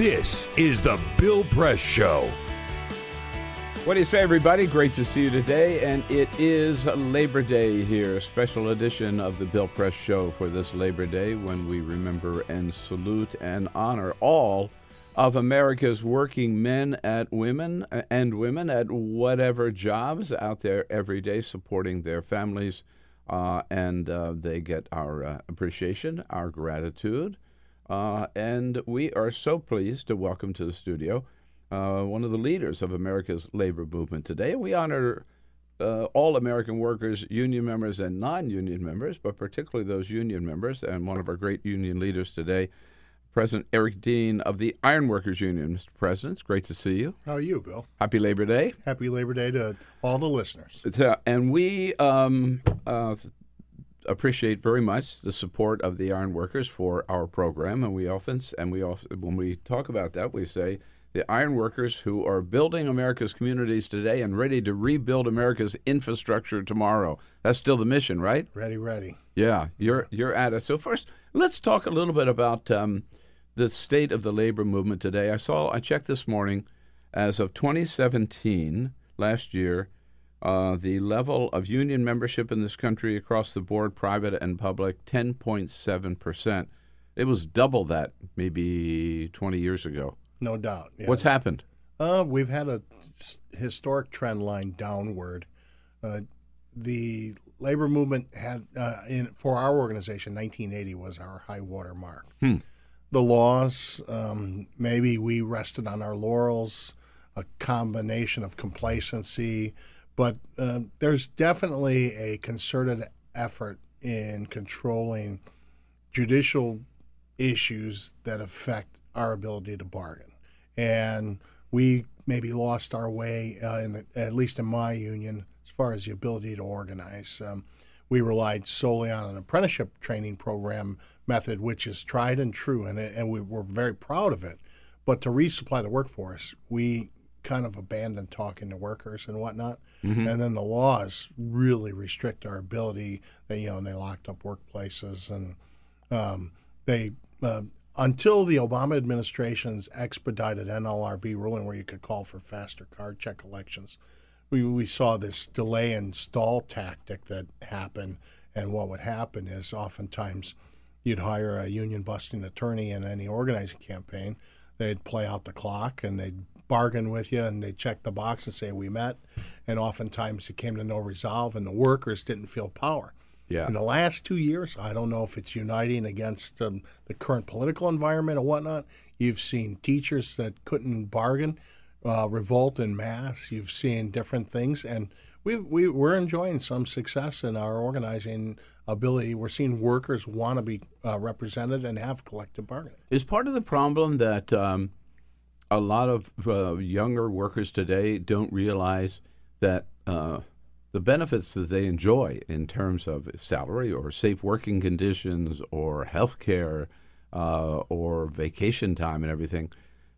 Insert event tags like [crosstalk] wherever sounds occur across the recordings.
This is the Bill Press Show. What do you say, everybody? Great to see you today. And it is Labor Day here, a special edition of the Bill Press Show for this Labor Day when we remember and salute and honor all of America's working men at women and women at whatever jobs out there every day supporting their families. Uh, and uh, they get our uh, appreciation, our gratitude. Uh, and we are so pleased to welcome to the studio uh, one of the leaders of America's labor movement today. We honor uh, all American workers, union members and non union members, but particularly those union members. And one of our great union leaders today, President Eric Dean of the Ironworkers Union. Mr. President, it's great to see you. How are you, Bill? Happy Labor Day. Happy Labor Day to all the listeners. Uh, and we um, uh, appreciate very much the support of the iron workers for our program, and we often and we often when we talk about that, we say the iron workers who are building America's communities today and ready to rebuild America's infrastructure tomorrow. That's still the mission, right? Ready, ready. Yeah, you're you're at it. So first, let's talk a little bit about um, the state of the labor movement today. I saw I checked this morning, as of 2017, last year. Uh, the level of union membership in this country across the board, private and public, 10.7%. It was double that maybe 20 years ago. No doubt. Yeah. What's happened? Uh, we've had a historic trend line downward. Uh, the labor movement had, uh, in for our organization, 1980 was our high water mark. Hmm. The laws, um, maybe we rested on our laurels, a combination of complacency, but uh, there's definitely a concerted effort in controlling judicial issues that affect our ability to bargain. And we maybe lost our way, uh, in the, at least in my union, as far as the ability to organize. Um, we relied solely on an apprenticeship training program method, which is tried and true, and, and we were very proud of it. But to resupply the workforce, we kind of abandoned talking to workers and whatnot. Mm-hmm. And then the laws really restrict our ability. They, you know, and they locked up workplaces and um, they uh, until the Obama administration's expedited NLRB ruling, where you could call for faster card check elections. We, we saw this delay and stall tactic that happened. And what would happen is oftentimes you'd hire a union busting attorney in any organizing campaign. They'd play out the clock and they'd bargain with you and they check the box and say we met and oftentimes it came to no resolve and the workers didn't feel power yeah. in the last two years i don't know if it's uniting against um, the current political environment or whatnot you've seen teachers that couldn't bargain uh, revolt in mass you've seen different things and we, we, we're enjoying some success in our organizing ability. We're seeing workers want to be uh, represented and have collective bargaining. Is part of the problem that um, a lot of uh, younger workers today don't realize that uh, the benefits that they enjoy in terms of salary or safe working conditions or health care uh, or vacation time and everything,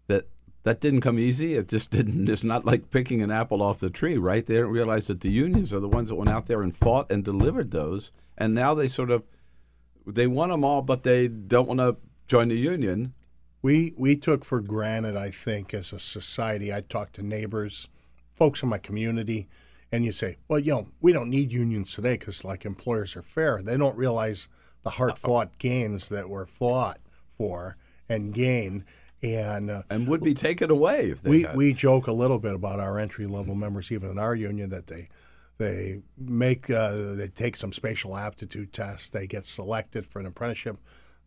that that didn't come easy. It just didn't. [laughs] It's not like picking an apple off the tree, right? They didn't realize that the unions are the ones that went out there and fought and delivered those, and now they sort of they want them all, but they don't want to join the union. We we took for granted, I think, as a society. I talked to neighbors, folks in my community, and you say, well, you know, we don't need unions today because like employers are fair. They don't realize the hard fought gains that were fought for and gained. And uh, and would be taken away if they we had. we joke a little bit about our entry level members, even in our union, that they they make uh, they take some spatial aptitude tests, they get selected for an apprenticeship,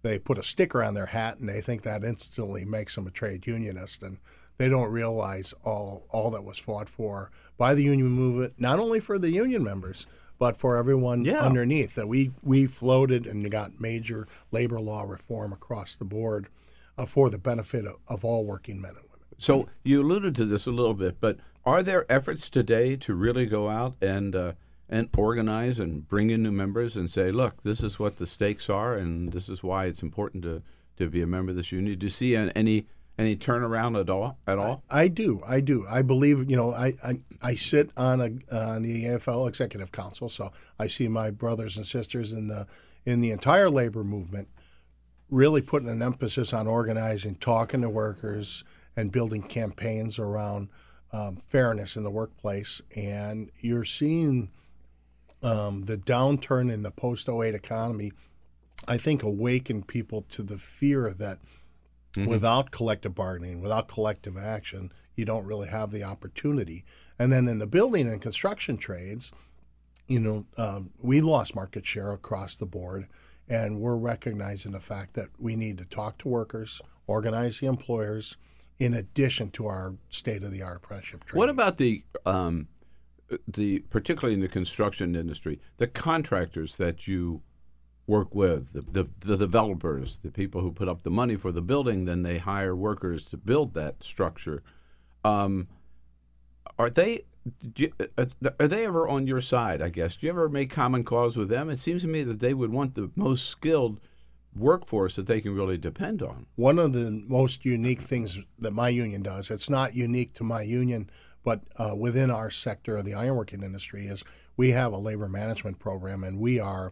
they put a sticker on their hat, and they think that instantly makes them a trade unionist, and they don't realize all all that was fought for by the union movement, not only for the union members. But for everyone Yeah. underneath, that we we floated and got major labor law reform across the board uh, for the benefit of, of all working men and women. So you alluded to this a little bit, but are there efforts today to really go out and uh, and organize and bring in new members and say, look, this is what the stakes are, and this is why it's important to, to be a member of this union? Do you see an, any any turnaround at all? At all? I do. I do. I believe. You know, I I, I sit on a on the AFL Executive Council, so I see my brothers and sisters in the in the entire labor movement really putting an emphasis on organizing, talking to workers, and building campaigns around um, fairness in the workplace. And you're seeing um, the downturn in the post 08 economy, I think, awakened people to the fear that without collective bargaining, without collective action, you don't really have the opportunity. And then in the building and construction trades, you know, um, we lost market share across the board, and we're recognizing the fact that we need to talk to workers, organize the employers, in addition to our state of the art apprenticeship training. What about the um, the particularly in the construction industry, the contractors that you work with, the, the the developers, the people who put up the money for the building, then they hire workers to build that structure. Um, are they you, uh, are they ever on your side? I guess. Do you ever make common cause with them? It seems to me that they would want the most skilled workforce that they can really depend on. One of the most unique things that my union does, it's not unique to my union, but uh, within our sector of the ironworking industry, is we have a labor management program and we are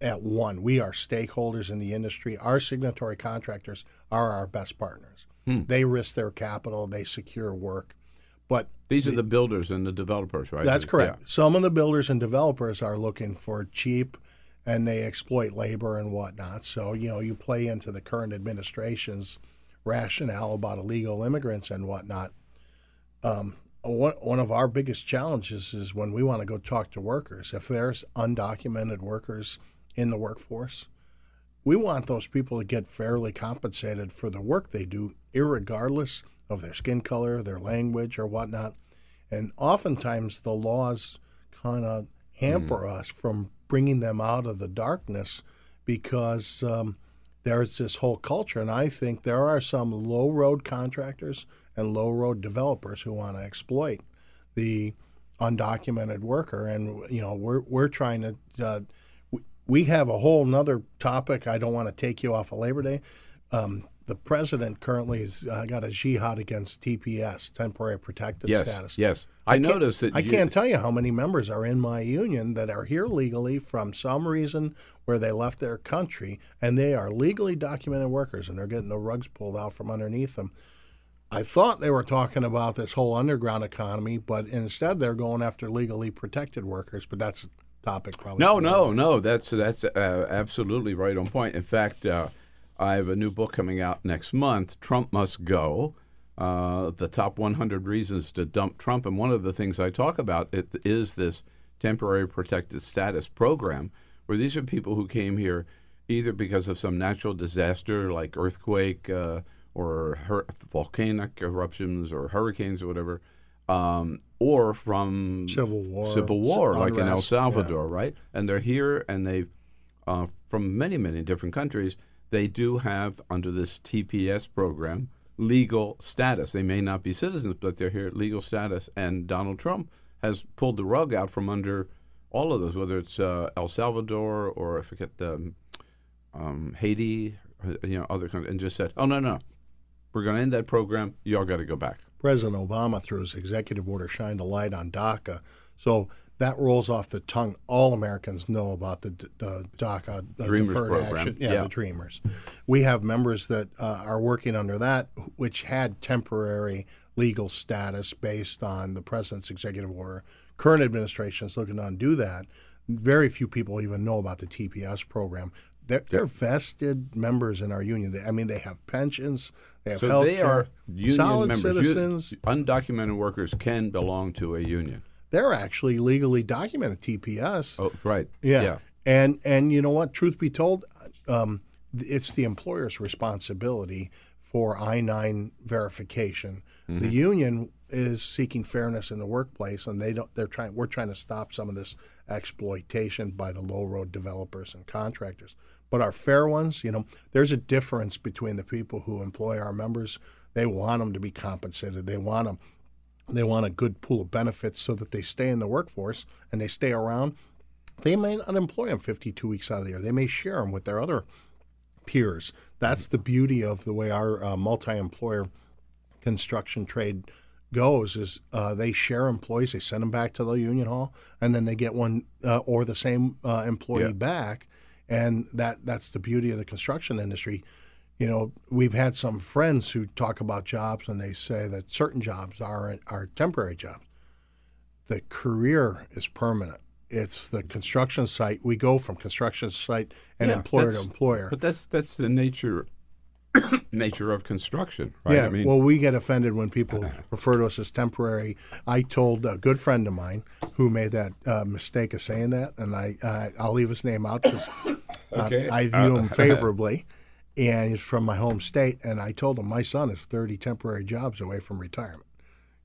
at one. We are stakeholders in the industry. Our signatory contractors are our best partners. They risk their capital, they secure work. But These are the builders and the developers, right? that's Yeah. correct. Some of the builders and developers are looking for cheap and they exploit labor and whatnot. So, you know, you play into the current administration's rationale about illegal immigrants and whatnot. Um, one, one of our biggest challenges is when we want to go talk to workers. If there's undocumented workers in the workforce, we want those people to get fairly compensated for the work they do, irregardless of their skin color, their language, or whatnot. And oftentimes the laws kind of hamper us from bringing them out of the darkness because um, there's this whole culture. And I think there are some low road contractors and low road developers who want to exploit the undocumented worker. And, you know, we're, we're trying to. Uh, we- we have a whole nother topic. I don't want to take you off of Labor Day. Um, the president currently has uh, got a jihad against TPS, temporary protected Yes, status. yes. I, can't- noticed that I you, can't tell you how many members are in my union that are here legally from some reason where they left their country, and they are legally documented workers, and they're getting the rugs pulled out from underneath them. I thought they were talking about this whole underground economy, but instead they're going after legally protected workers. But that's a topic probably. No, no, another- no. That's that's uh, absolutely right on point. In fact, uh, I have a new book coming out next month. Trump must go. Uh, the top 100 reasons to dump Trump, and one of the things I talk about it is this temporary protected status program, where these are people who came here either because of some natural disaster like earthquake uh, or hur- volcanic eruptions or hurricanes or whatever, um, or from Civil war, civil war, like in El unrest, yeah. Salvador, right? And they're here, and they, uh, from many, many different countries, they do have under this TPS program legal status. They may not be citizens, but they're here legal status. And Donald Trump has pulled the rug out from under all of those, whether it's uh, El Salvador or I forget the um, Haiti, you know, other countries, and just said, "Oh no, no, we're going to end that program. You all got to go back. President Obama, through his executive order, shined a light on DACA. So that rolls off the tongue. All Americans know about the, the DACA, the Dreamers deferred program. action. Yeah, Yeah. the Dreamers. We have members that uh, are working under that, which had temporary legal status based on the president's executive order. Current administration is looking to undo that. Very few people even know about the TPS program. They're, they're vested members in our union. They, I mean, they have pensions, they have So health they are union solid members. Citizens. undocumented workers can belong to a union. they're actually legally documented TPS. Oh, right. yeah. Yeah. And and you know what? Truth be told, um, it's the employer's responsibility for I nine verification. Mm-hmm. The union is seeking fairness in the workplace, and they don't. They're trying. We're trying to stop some of this exploitation by the low road developers and contractors. But our fair ones, you know, there's a difference between the people who employ our members. They want them to be compensated. They want them they want a good pool of benefits so that they stay in the workforce and they stay around. They may not employ them 52 weeks out of the year. They may share them with their other peers. That's the beauty of the way our uh, multi-employer construction trade goes is uh, they share employees they send them back to the union hall and then they get one uh, or the same uh, employee Yeah. back and that that's the beauty of the construction industry. You know we've had some friends who talk about jobs and they say that certain jobs are are temporary jobs. The career is permanent. It's the construction site. We go from construction site and Yeah, employer to employer. But that's that's the nature nature of construction, right? Yeah, I mean, well, we get offended when people [laughs] refer to us as temporary. I told a good friend of mine who made that uh, mistake of saying that, and I uh, I'll leave his name out because [laughs] Okay. I view him [laughs] favorably, and he's from my home state. And I told him my son is 30 temporary jobs away from retirement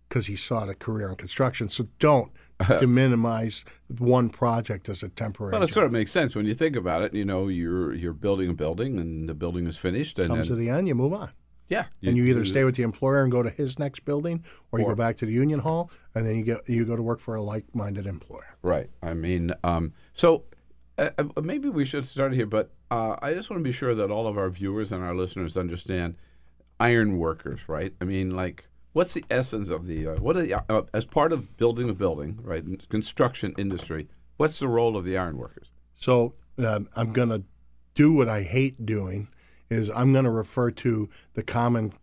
because he sought a career in construction. So don't [laughs] to minimize one project as a temporary. well, it job. sort of makes sense when you think about it. You know, you're you're building a building, and the building is finished, and comes then, to the end, you move on. yeah, and you either stay with the employer and go to his next building, or you go back to the union hall, and then you get you go to work for a like-minded employer. Right. I mean, um, so uh, uh, maybe we should start here, but uh, I just want to be sure that all of our viewers and our listeners understand iron workers, right? I mean, like, what's the essence of the uh, what are the uh, as part of building a building, right? Construction industry. What's the role of the iron workers? So um, I'm going to do what I hate doing. Is I'm going to refer to the common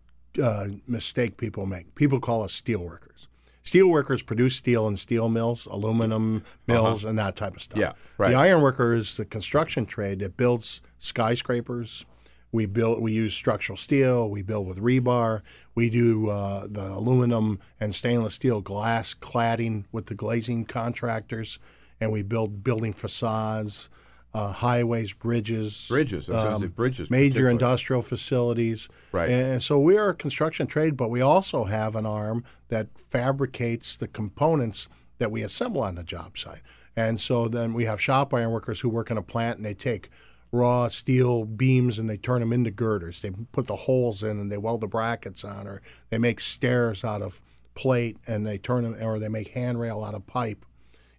uh, mistake people make. People call us steel workers. Steel workers produce steel in steel mills, aluminum mills, and that type of stuff. Uh-huh. Yeah, right. The iron worker is the construction trade that builds skyscrapers. We build. We use structural steel. We build with rebar. We do uh, the aluminum and stainless steel glass cladding with the glazing contractors, and we build building facades, uh, highways, bridges, Bridges. I was gonna say bridges major industrial facilities. Right. And so we are a construction trade, but we also have an arm that fabricates the components that we assemble on the job site. And so then we have shop iron workers who work in a plant and they take raw steel beams and they turn them into girders. They put the holes in and they weld the brackets on, or they make stairs out of plate and they turn them, or they make handrail out of pipe.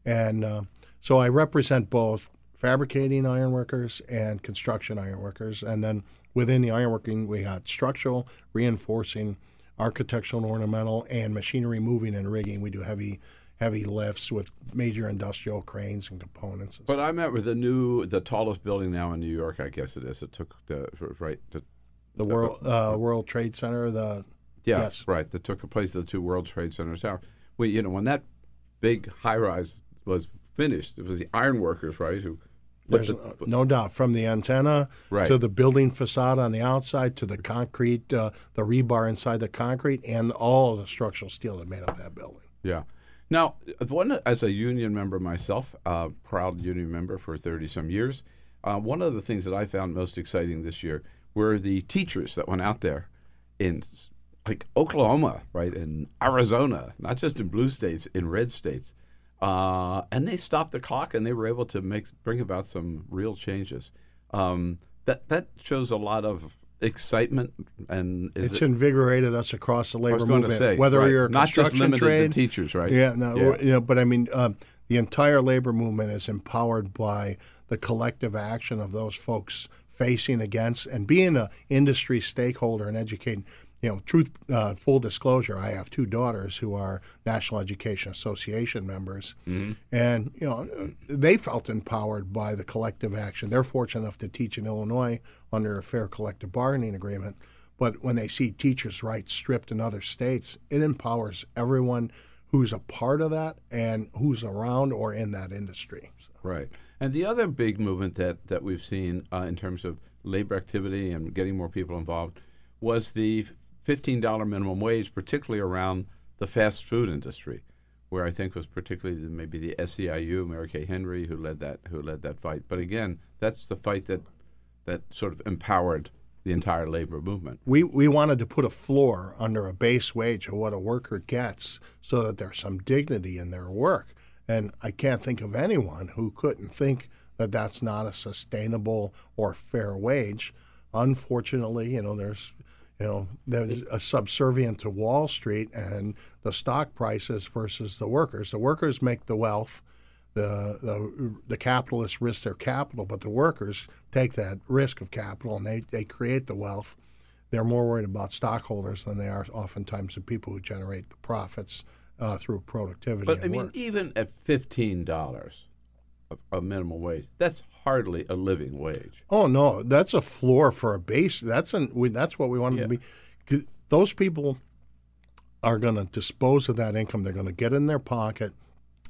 And uh, so I represent both fabricating ironworkers and construction ironworkers. And then within the ironworking, we got structural, reinforcing, architectural and ornamental, and machinery moving and rigging. We do heavy heavy lifts with major industrial cranes and components. And But I met with the new, the tallest building now in New York. I guess it is. It took the right. The, the World uh, World Trade Center, the Yeah, Yes. right. That took the place of the two World Trade Center towers. Well, you know, when that big high rise was finished, it was the ironworkers, right? Who the, no doubt from the antenna Right. to the building facade on the outside to the concrete, uh, the rebar inside the concrete, and all of the structural steel that made up that building. yeah. Now, one as a union member myself, uh, proud union member for thirty some years, uh, one of the things that I found most exciting this year were the teachers that went out there in like Oklahoma, right, in Arizona, not just in blue states, in red states, uh, and they stopped the clock and they were able to make bring about some real changes. Um, that that shows a lot of excitement and is It's it, invigorated us across the I labor was going to movement. say whether right, you're a not just construction limited trade, to teachers, right? Yeah, no, Yeah. you know, but I mean, uh, the entire labor movement is empowered by the collective action of those folks facing against and being a industry stakeholder and educating. You know, truth, uh, full disclosure, I have two daughters who are National Education Association members, and you know, they felt empowered by the collective action. They're fortunate enough to teach in Illinois under a fair collective bargaining agreement, but when they see teachers' rights stripped in other states, it empowers everyone who's a part of that and who's around or in that industry. So. Right. And the other big movement that, that we've seen uh, in terms of labor activity and getting more people involved was the $15 minimum wage, particularly around the fast food industry, where I think was particularly maybe the SEIU, Mary Kay Henry, who led that who led that fight. But again, that's the fight that that sort of empowered the entire labor movement. We, we wanted to put a floor under a base wage of what a worker gets so that there's some dignity in their work. And I can't think of anyone who couldn't think that that's not a sustainable or fair wage. Unfortunately, you know, there's you know, there's a subservient to Wall Street and the stock prices versus the workers. The workers make the wealth. The, the the capitalists risk their capital, but the workers take that risk of capital and they, they create the wealth. They're more worried about stockholders than they are oftentimes the people who generate the profits uh, through productivity. But I mean, work. even at fifteen dollars a minimum wage, that's hardly a living wage. Oh no, that's a floor for a base. That's an we, that's what we want Yeah. to be. Those people are going to dispose of that income. They're going to get in their pocket.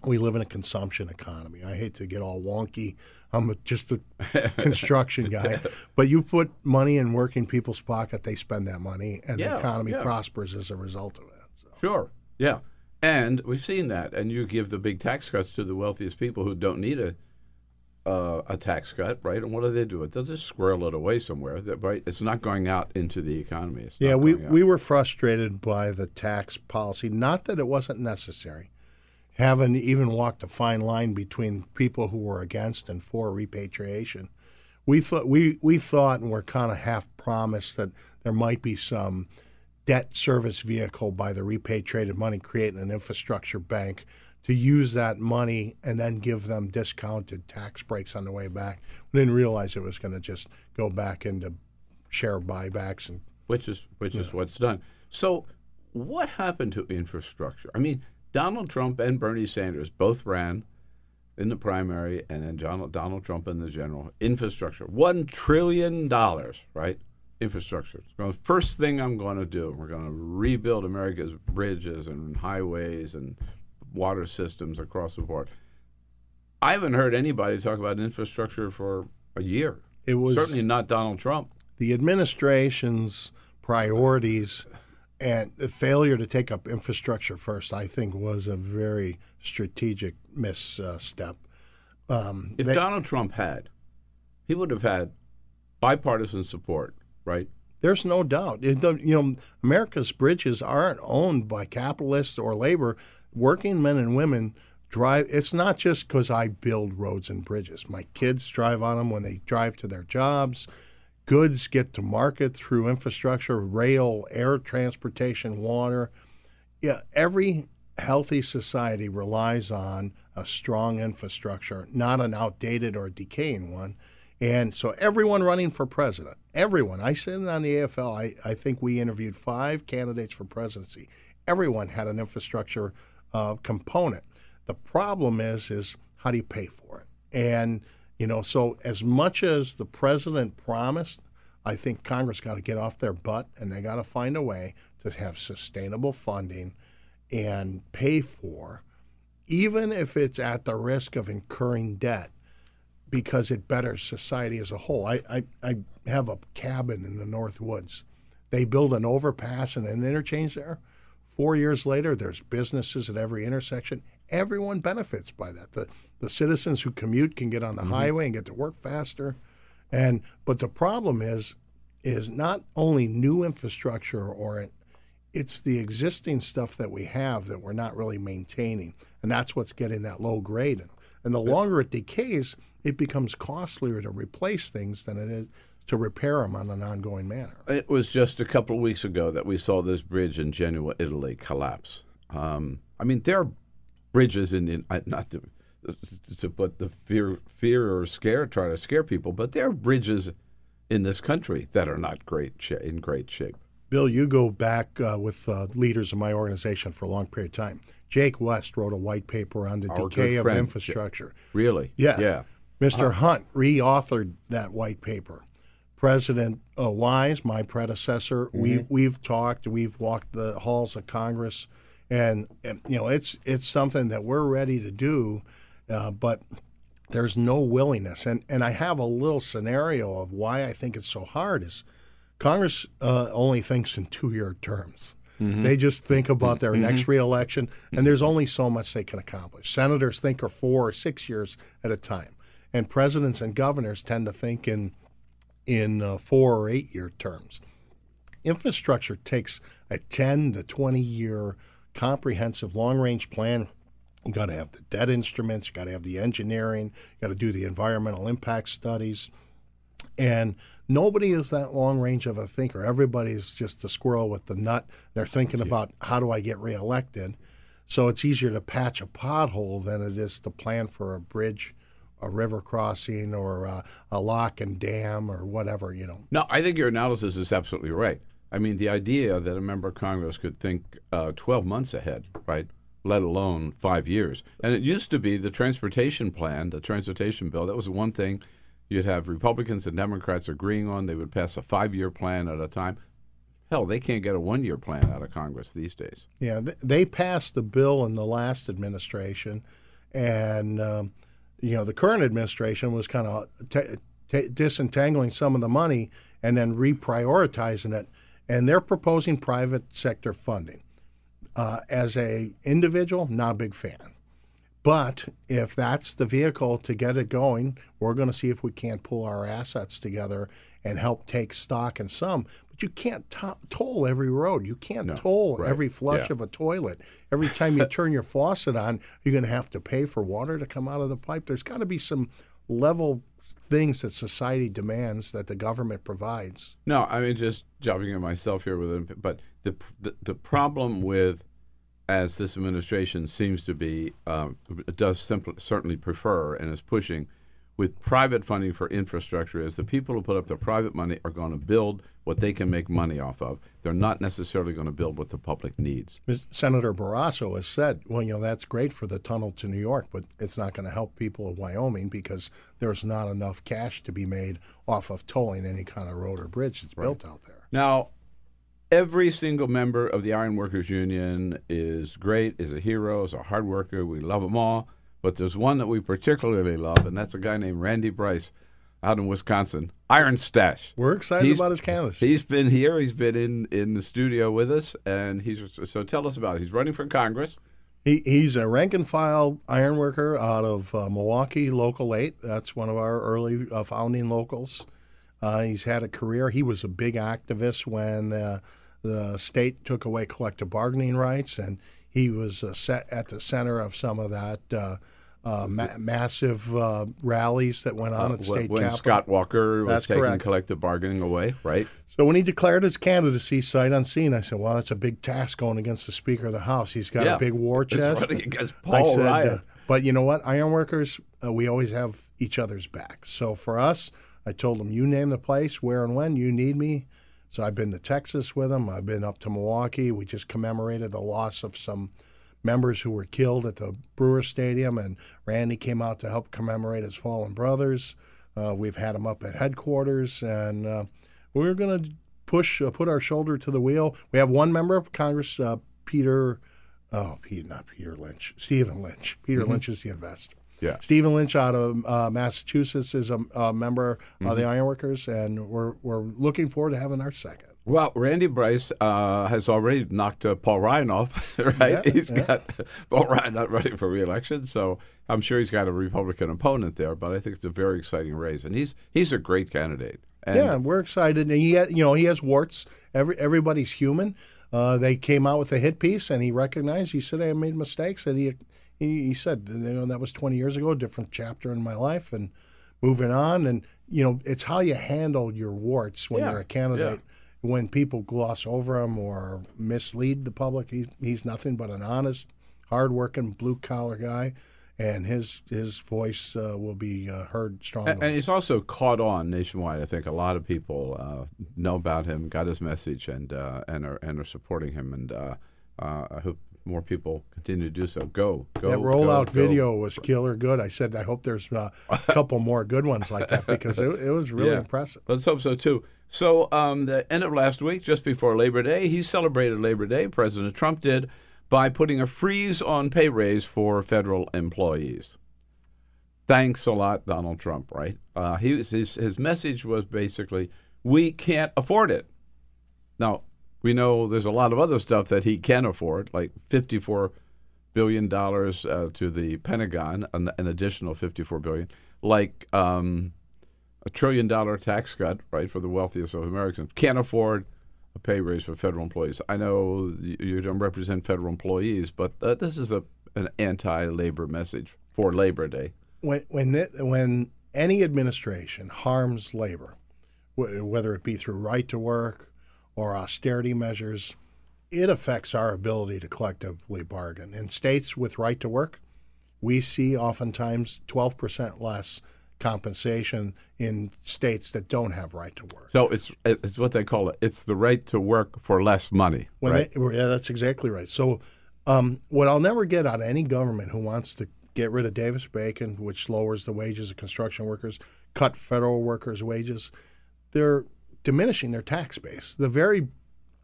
We live in a consumption economy. I hate to get all wonky. I'm a, just a [laughs] construction guy, but you put money in working people's pocket, they spend that money, and Yeah, the economy yeah. prospers as a result of it. So. Sure. Yeah. And we've seen that. And you give the big tax cuts to the wealthiest people who don't need a uh, a tax cut, right? And what do they do it? They'll just squirrel it away somewhere, that, right? It's not going out into the economy. Yeah, we, we were frustrated by the tax policy. Not that it wasn't necessary. Haven't even walked a fine line between people who were against and for repatriation. We thought we, we thought and we're kind of half promised that there might be some debt service vehicle by the repatriated money creating an infrastructure bank to use that money and then give them discounted tax breaks on the way back. We didn't realize it was going to just go back into share buybacks and which is which is what's done. So, what happened to infrastructure? I mean, Donald Trump and Bernie Sanders both ran in the primary, and then Donald, Donald Trump in the general. Infrastructure, one trillion dollars, right? Infrastructure. Well, First thing I'm going to do, we're going to rebuild America's bridges and highways and water systems across the board. I haven't heard anybody talk about infrastructure for a year. It was certainly not Donald Trump. the administration's priorities and the failure to take up infrastructure first, I think, was a very strategic misstep. Um, If they- Donald Trump had, he would have had bipartisan support, right? There's no doubt. It, the, you know, America's bridges aren't owned by capitalists or labor. Working men and women drive. It's not just because I build roads and bridges. My kids drive on them when they drive to their jobs. Goods get to market through infrastructure, rail, air transportation, water. Yeah, every healthy society relies on a strong infrastructure, not an outdated or decaying one. And so everyone running for president, everyone, I said it on the AFL, I, I think we interviewed five candidates for presidency. Everyone had an infrastructure uh, component. The problem is, is how do you pay for it? And, you know, so as much as the president promised, I think Congress got to get off their butt and they got to find a way to have sustainable funding and pay for, even if it's at the risk of incurring debt, because it betters society as a whole. I, I, I have a cabin in the North Woods. They build an overpass and an interchange there. Four years later, there's businesses at every intersection. Everyone benefits by that. The, the citizens who commute can get on the mm-hmm. highway and get to work faster. And but the problem is, is not only new infrastructure or it's the existing stuff that we have that we're not really maintaining, and that's what's getting that low grade. And, the longer it decays, it becomes costlier to replace things than it is to repair them on an ongoing manner. It was just a couple of weeks ago that we saw this bridge in Genoa, Italy, collapse. Um, I mean, there are bridges in, in not to, to put the fear, fear or scare, try to scare people, but there are bridges in this country that are not great in great shape. Bill, you go back uh, with uh, leaders of my organization for a long period of time. Jake West wrote a white paper on the Our decay of infrastructure. Really? Yeah. Yeah. Mr. Hunt re-authored that white paper. President uh, Wise, my predecessor, we we've talked, we've walked the halls of Congress, and, and you know it's it's something that we're ready to do, uh, but there's no willingness. And and I have a little scenario of why I think it's so hard is Congress uh, only thinks in two-year terms. They just think about their next reelection, and there's only so much they can accomplish. Senators think of four or six years at a time, and presidents and governors tend to think in in uh, four or eight year terms. Infrastructure takes a 10 to 20 year comprehensive long range plan. You got to have the debt instruments, you got to have the engineering, you got to do the environmental impact studies. And nobody is that long range of a thinker. Everybody's just the squirrel with the nut. They're thinking about how do I get reelected. So it's easier to patch a pothole than it is to plan for a bridge, a river crossing, or a, a lock and dam, or whatever. You know. No, I think your analysis is absolutely right. I mean, the idea that a member of Congress could think uh, 12 months ahead, right, let alone five years. And it used to be the transportation plan, the transportation bill, that was the one thing you'd have Republicans and Democrats agreeing on. They would pass a five year plan at a time. Hell, they can't get a one year plan out of Congress these days. Yeah, they passed the bill in the last administration, and um, you know the current administration was kind of t- t- disentangling some of the money and then reprioritizing it, and they're proposing private sector funding. Uh, as a individual, not a big fan. But if that's the vehicle to get it going, we're going to see if we can't pull our assets together and help take stock in some. But you can't to- toll every road. You can't toll right. every flush Yeah. of a toilet. Every time you turn your faucet on, you're going to have to pay for water to come out of the pipe. There's got to be some level things that society demands that the government provides. No, I mean just jumping in myself here with it, but the the, the problem with as this administration seems to be um, does simply, certainly prefer and is pushing with private funding for infrastructure is the people who put up the private money are going to build what they can make money off of. They're not necessarily going to build what the public needs. Ms- Senator Barrasso has said, well, you know, that's great for the tunnel to New York, but it's not going to help people of Wyoming because there's not enough cash to be made off of tolling any kind of road or bridge that's built out there. Now, every single member of the Iron Workers Union is great, is a hero, is a hard worker. We love them all. But there's one that we particularly love, and that's a guy named Randy Bryce out in Wisconsin. Iron Stash. We're excited He's- about his candidacy. He's been here. He's been in, in the studio with us, and he's so tell us about it. He's running for Congress. He, he's a rank and file iron worker out of uh, Milwaukee, Local 8. That's one of our early uh, founding locals. Uh, he's had a career. He was a big activist when the, state took away collective bargaining rights, and he was uh, at the center of some of that uh, uh, ma- massive uh, rallies that went on at the state when capitol. Scott Walker was That's taking correct. collective bargaining away, right? So when he declared his candidacy sight unseen, I said, "Well, that's a big task going against the Speaker of the House. He's got Yeah. a big war He's chest." against I Paul said, Ryan. uh, but you know what? Ironworkers, uh, we always have each other's back. So for us, I told him, "You name the place, where and when you need me." So I've been to Texas with him. I've been up to Milwaukee. We just commemorated the loss of some members who were killed at the Brewer Stadium, and Randy came out to help commemorate his fallen brothers. Uh, we've had him up at headquarters, and uh, we're going to push, uh, put our shoulder to the wheel. We have one member of Congress, uh, Peter, oh, Peter, not Peter Lynch, Stephen Lynch. Peter Lynch is the investor. Yeah. Stephen Lynch out of uh, Massachusetts is a, a member of the Ironworkers, and we're we're looking forward to having our second. Well, Randy Bryce uh, has already knocked uh, Paul Ryan off, [laughs] right? Yeah, He's yeah. got [laughs] Paul Ryan not running for reelection, so I'm sure he's got a Republican opponent there. But I think it's a very exciting race, and he's he's a great candidate. And yeah, we're excited, and he, ha- you know, he has warts. Every everybody's human. Uh, they came out with a hit piece, and he recognized. He said, "I made mistakes," and he he, he said, "You know, that was 20 years ago, a different chapter in my life, and moving on." And you know, it's how you handle your warts when Yeah, you're a candidate. When people gloss over him or mislead the public, he's he's nothing but an honest, hardworking, blue collar guy. and his his voice uh, will be uh, heard strongly. And, and he's also caught on nationwide. I think a lot of people uh, know about him, got his message, and uh, and are and are supporting him. And uh, uh, I hope more people continue to do so. Go, go. that rollout go, video go. was killer good. I said I hope there's uh, a couple more good ones like that because it, it was really Yeah. impressive. Let's hope so too. So, um, the end of last week, just before Labor Day, he celebrated Labor Day. President Trump did by putting a freeze on pay raise for federal employees. Thanks a lot, Donald Trump. Right? Uh, he his his message was basically, "We can't afford it." Now we know there's a lot of other stuff that he can afford, like fifty-four billion dollars uh, to the Pentagon, an, an additional fifty-four billion, like. Um, a trillion dollar tax cut, right, for the wealthiest of Americans. Can't afford a pay raise for federal employees. I know you don't represent federal employees, but uh, this is a an anti-labor message for Labor Day. when when when any administration harms labor, wh- whether it be through right to work or austerity measures, it affects our ability to collectively bargain. In states with right to work, we see oftentimes 12% less compensation in states that don't have right to work. So it's it's what they call it. It's the right to work for less money, When right? they, yeah, that's exactly right. So, um, what I'll never get out of any government who wants to get rid of Davis Bacon, which lowers the wages of construction workers, cut federal workers' wages, they're diminishing their tax base. The very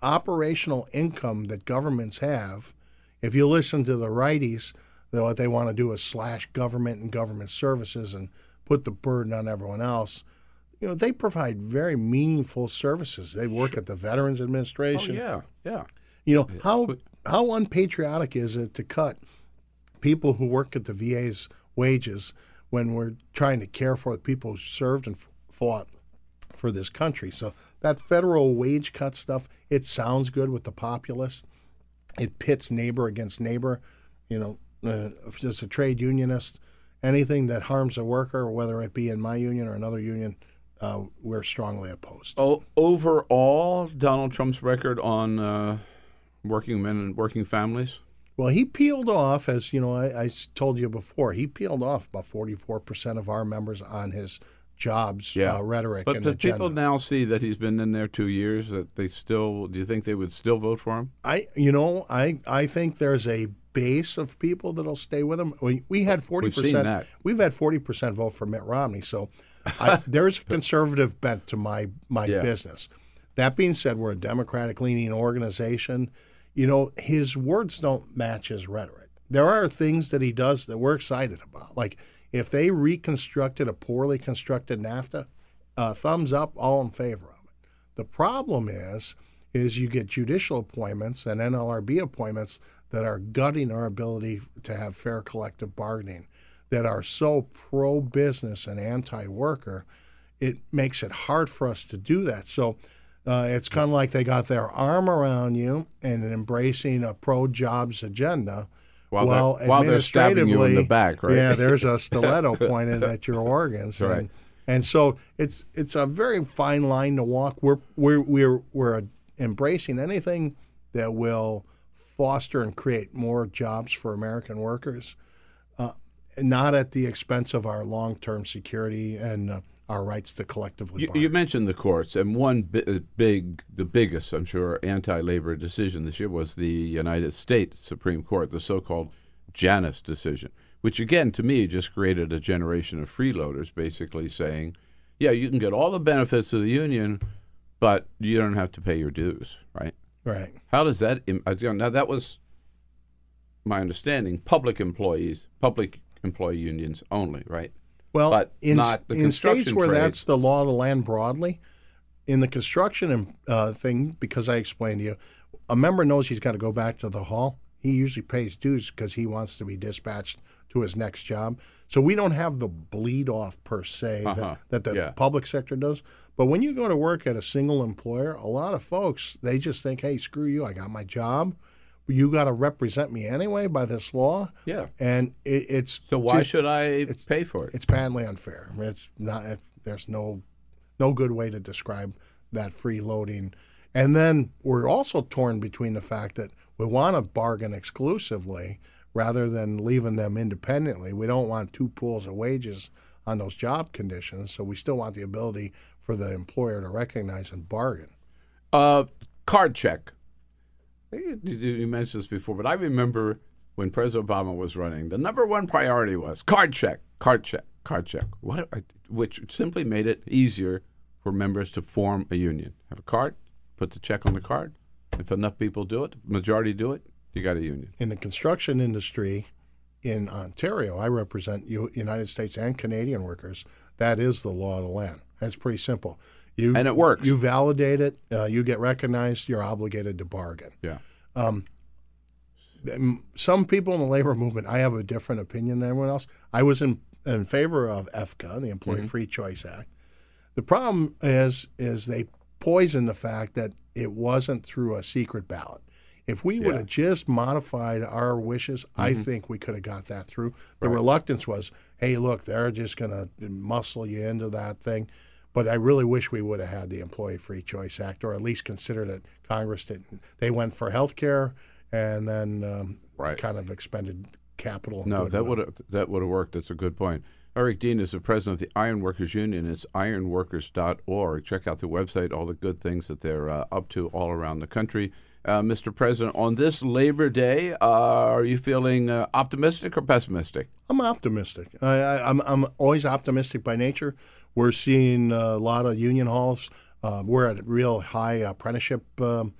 operational income that governments have, if you listen to the righties, that what they want to do is slash government and government services and put the burden on everyone else. You know, they provide very meaningful services. They work at the Veterans oh Administration. yeah, yeah. You know how how unpatriotic is it to cut people who work at the VA's wages when we're trying to care for the people who served and fought for this country? So that federal wage cut stuff, it sounds good with the populist. It pits neighbor against neighbor. You know, uh, if as a trade unionist, anything that harms a worker, whether it be in my union or another union, uh, we're strongly opposed. Oh, overall, Donald Trump's record on uh, working men and working families. Well, he peeled off, as you know, I told you before, he peeled off about 44% of our members on his jobs Yeah. uh, rhetoric But and do agenda. people now see that he's been in there two years? That they still? Do you think they would still vote for him? I, you know, I, I think there's a base of people that'll stay with him. We, we had 40%. We've. We've had 40% vote for Mitt Romney. So I, [laughs] there's a conservative bent to my, my Yeah. business. That being said, we're a Democratic leaning organization. You know, his words don't match his rhetoric. There are things that he does that we're excited about. Like if they reconstructed a poorly constructed NAFTA, uh, thumbs up, all in favor of it. The problem is, is you get judicial appointments and NLRB appointments that are gutting our ability to have fair collective bargaining, that are so pro business and anti worker, it makes it hard for us to do that. So uh, it's kind of like they got their arm around you and embracing a pro jobs agenda. While they're- well, while they're stabbing you in the back, right? Yeah, there's a stiletto [laughs] pointed at your organs. Right. And, and so it's it's a very fine line to walk. We're we're we're we're embracing anything that will foster and create more jobs for American workers, uh, not at the expense of our long-term security and uh, our rights to collectively You, bargain. you mentioned the courts, and one bi- uh, big, the biggest, I'm sure, anti-labor decision this year was the United States Supreme Court, the so-called Janus decision, which again, to me, just created a generation of freeloaders, basically saying, "Yeah, you can get all the benefits of the union, but you don't have to pay your dues." Right? right. How does that? im- Now that was my understanding. Public employees, public employee unions only, right? Well, But in, not the in states where trade. that's the law of the land broadly, in the construction uh, thing, because I explained to you, a member knows he's got to go back to the hall. He usually pays dues because he wants to be dispatched to his next job. So we don't have the bleed off per se Uh-huh. that, that the Yeah. public sector does. But when you go to work at a single employer, a lot of folks they just think, "Hey, screw you! I got my job. You got to represent me anyway by this law." Yeah. And it, it's So why just- should I pay for it? it's patently unfair. It's not. It, there's no no good way to describe that freeloading. And then we're also torn between the fact that we want to bargain exclusively rather than leaving them independently. We don't want two pools of wages on those job conditions, so we still want the ability for the employer to recognize and bargain. Uh, card check. You, mentioned this before, but I remember when President Obama was running, the number one priority was card check, card check, card check. What, which simply made it easier for members to form a union. Have a card, put the check on the card. If enough people do it, majority do it, you got a union. In the construction industry in Ontario, I represent United States and Canadian workers. That is the law of the land. That's pretty simple. You And it works. You validate it. Uh, you get recognized. You're obligated to bargain. Yeah. Um, Some people in the labor movement, I have a different opinion than everyone else. I was in, in favor of EFCA, the Employee Free Choice Act. The problem is is they poison the fact that it wasn't through a secret ballot. If we would have just modified our wishes, I think we could have got that through. The reluctance was, hey, look, they're just going to muscle you into that thing. But I really wish we would have had the Employee Free Choice Act, or at least considered it. Congress didn't. They went for health care and then um, Right. kind of expended capital. No, that would have that would have worked. That's a good point. Eric Dean is the president of the Iron Workers Union. It's ironworkers.org. Check out the website, all the good things that they're uh, up to all around the country. Uh, Mr. President, on this Labor Day, uh, are you feeling uh, optimistic or pessimistic? I'm optimistic. I, I, I'm I'm always optimistic by nature. We're seeing a lot of union halls. Uh, we're at real high apprenticeship um,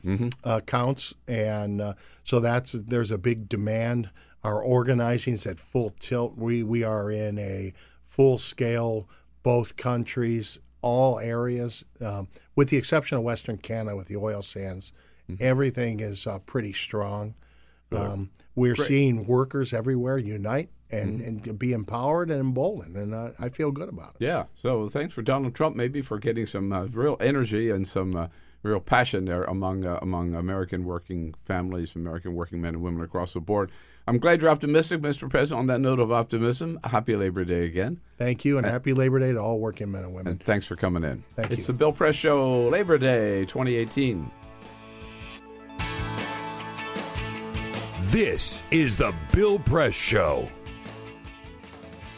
uh, counts, and uh, so that's there's a big demand. Our organizing's at full tilt. We we are in a full scale, both countries, all areas, um, with the exception of Western Canada with the oil sands. Everything is uh, pretty strong. Um, we're seeing workers everywhere unite and, and be empowered and emboldened, and uh, I feel good about it. Yeah. So thanks for Donald Trump, maybe for getting some uh, real energy and some uh, real passion there among uh, among American working families, American working men and women across the board. I'm glad you're optimistic, Mr. President. On that note of optimism, happy Labor Day again. Thank you, and happy Labor Day to all working men and women. And thanks for coming in. Thank you. it's you. the Bill Press Show, Labor Day 2018. This is the Bill Press Show.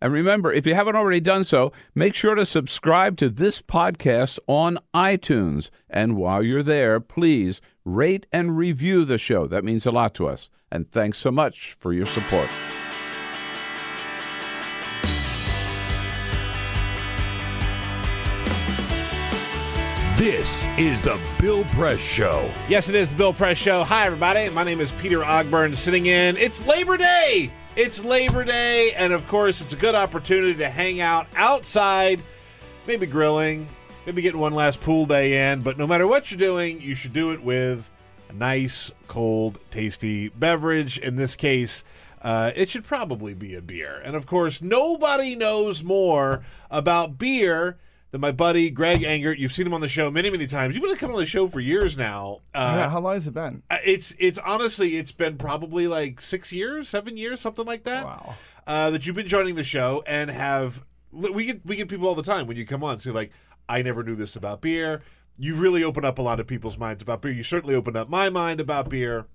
And remember, if you haven't already done so, make sure to subscribe to this podcast on iTunes. And while you're there, please rate and review the show. That means a lot to us. And thanks so much for your support. This is the Bill Press Show. Yes, it is the Bill Press Show. Hi, everybody. My name is Peter Ogburn, sitting in. It's Labor Day. It's Labor Day, and of course, it's a good opportunity to hang out outside, maybe grilling, maybe getting one last pool day in. But no matter what you're doing, you should do it with a nice, cold, tasty beverage. In this case, uh, it should probably be a beer. And of course, nobody knows more about beer than my buddy Greg Engert. You've seen him on the show many, many times. You've been coming on the show for years now. Uh, yeah, how long has it been? uh, It's it's honestly it's been probably like six years, seven years, something like that. Wow. Uh, that you've been joining the show and have we get we get people all the time when you come on say like I never knew this about beer. You've really opened up a lot of people's minds about beer. You certainly opened up my mind about beer.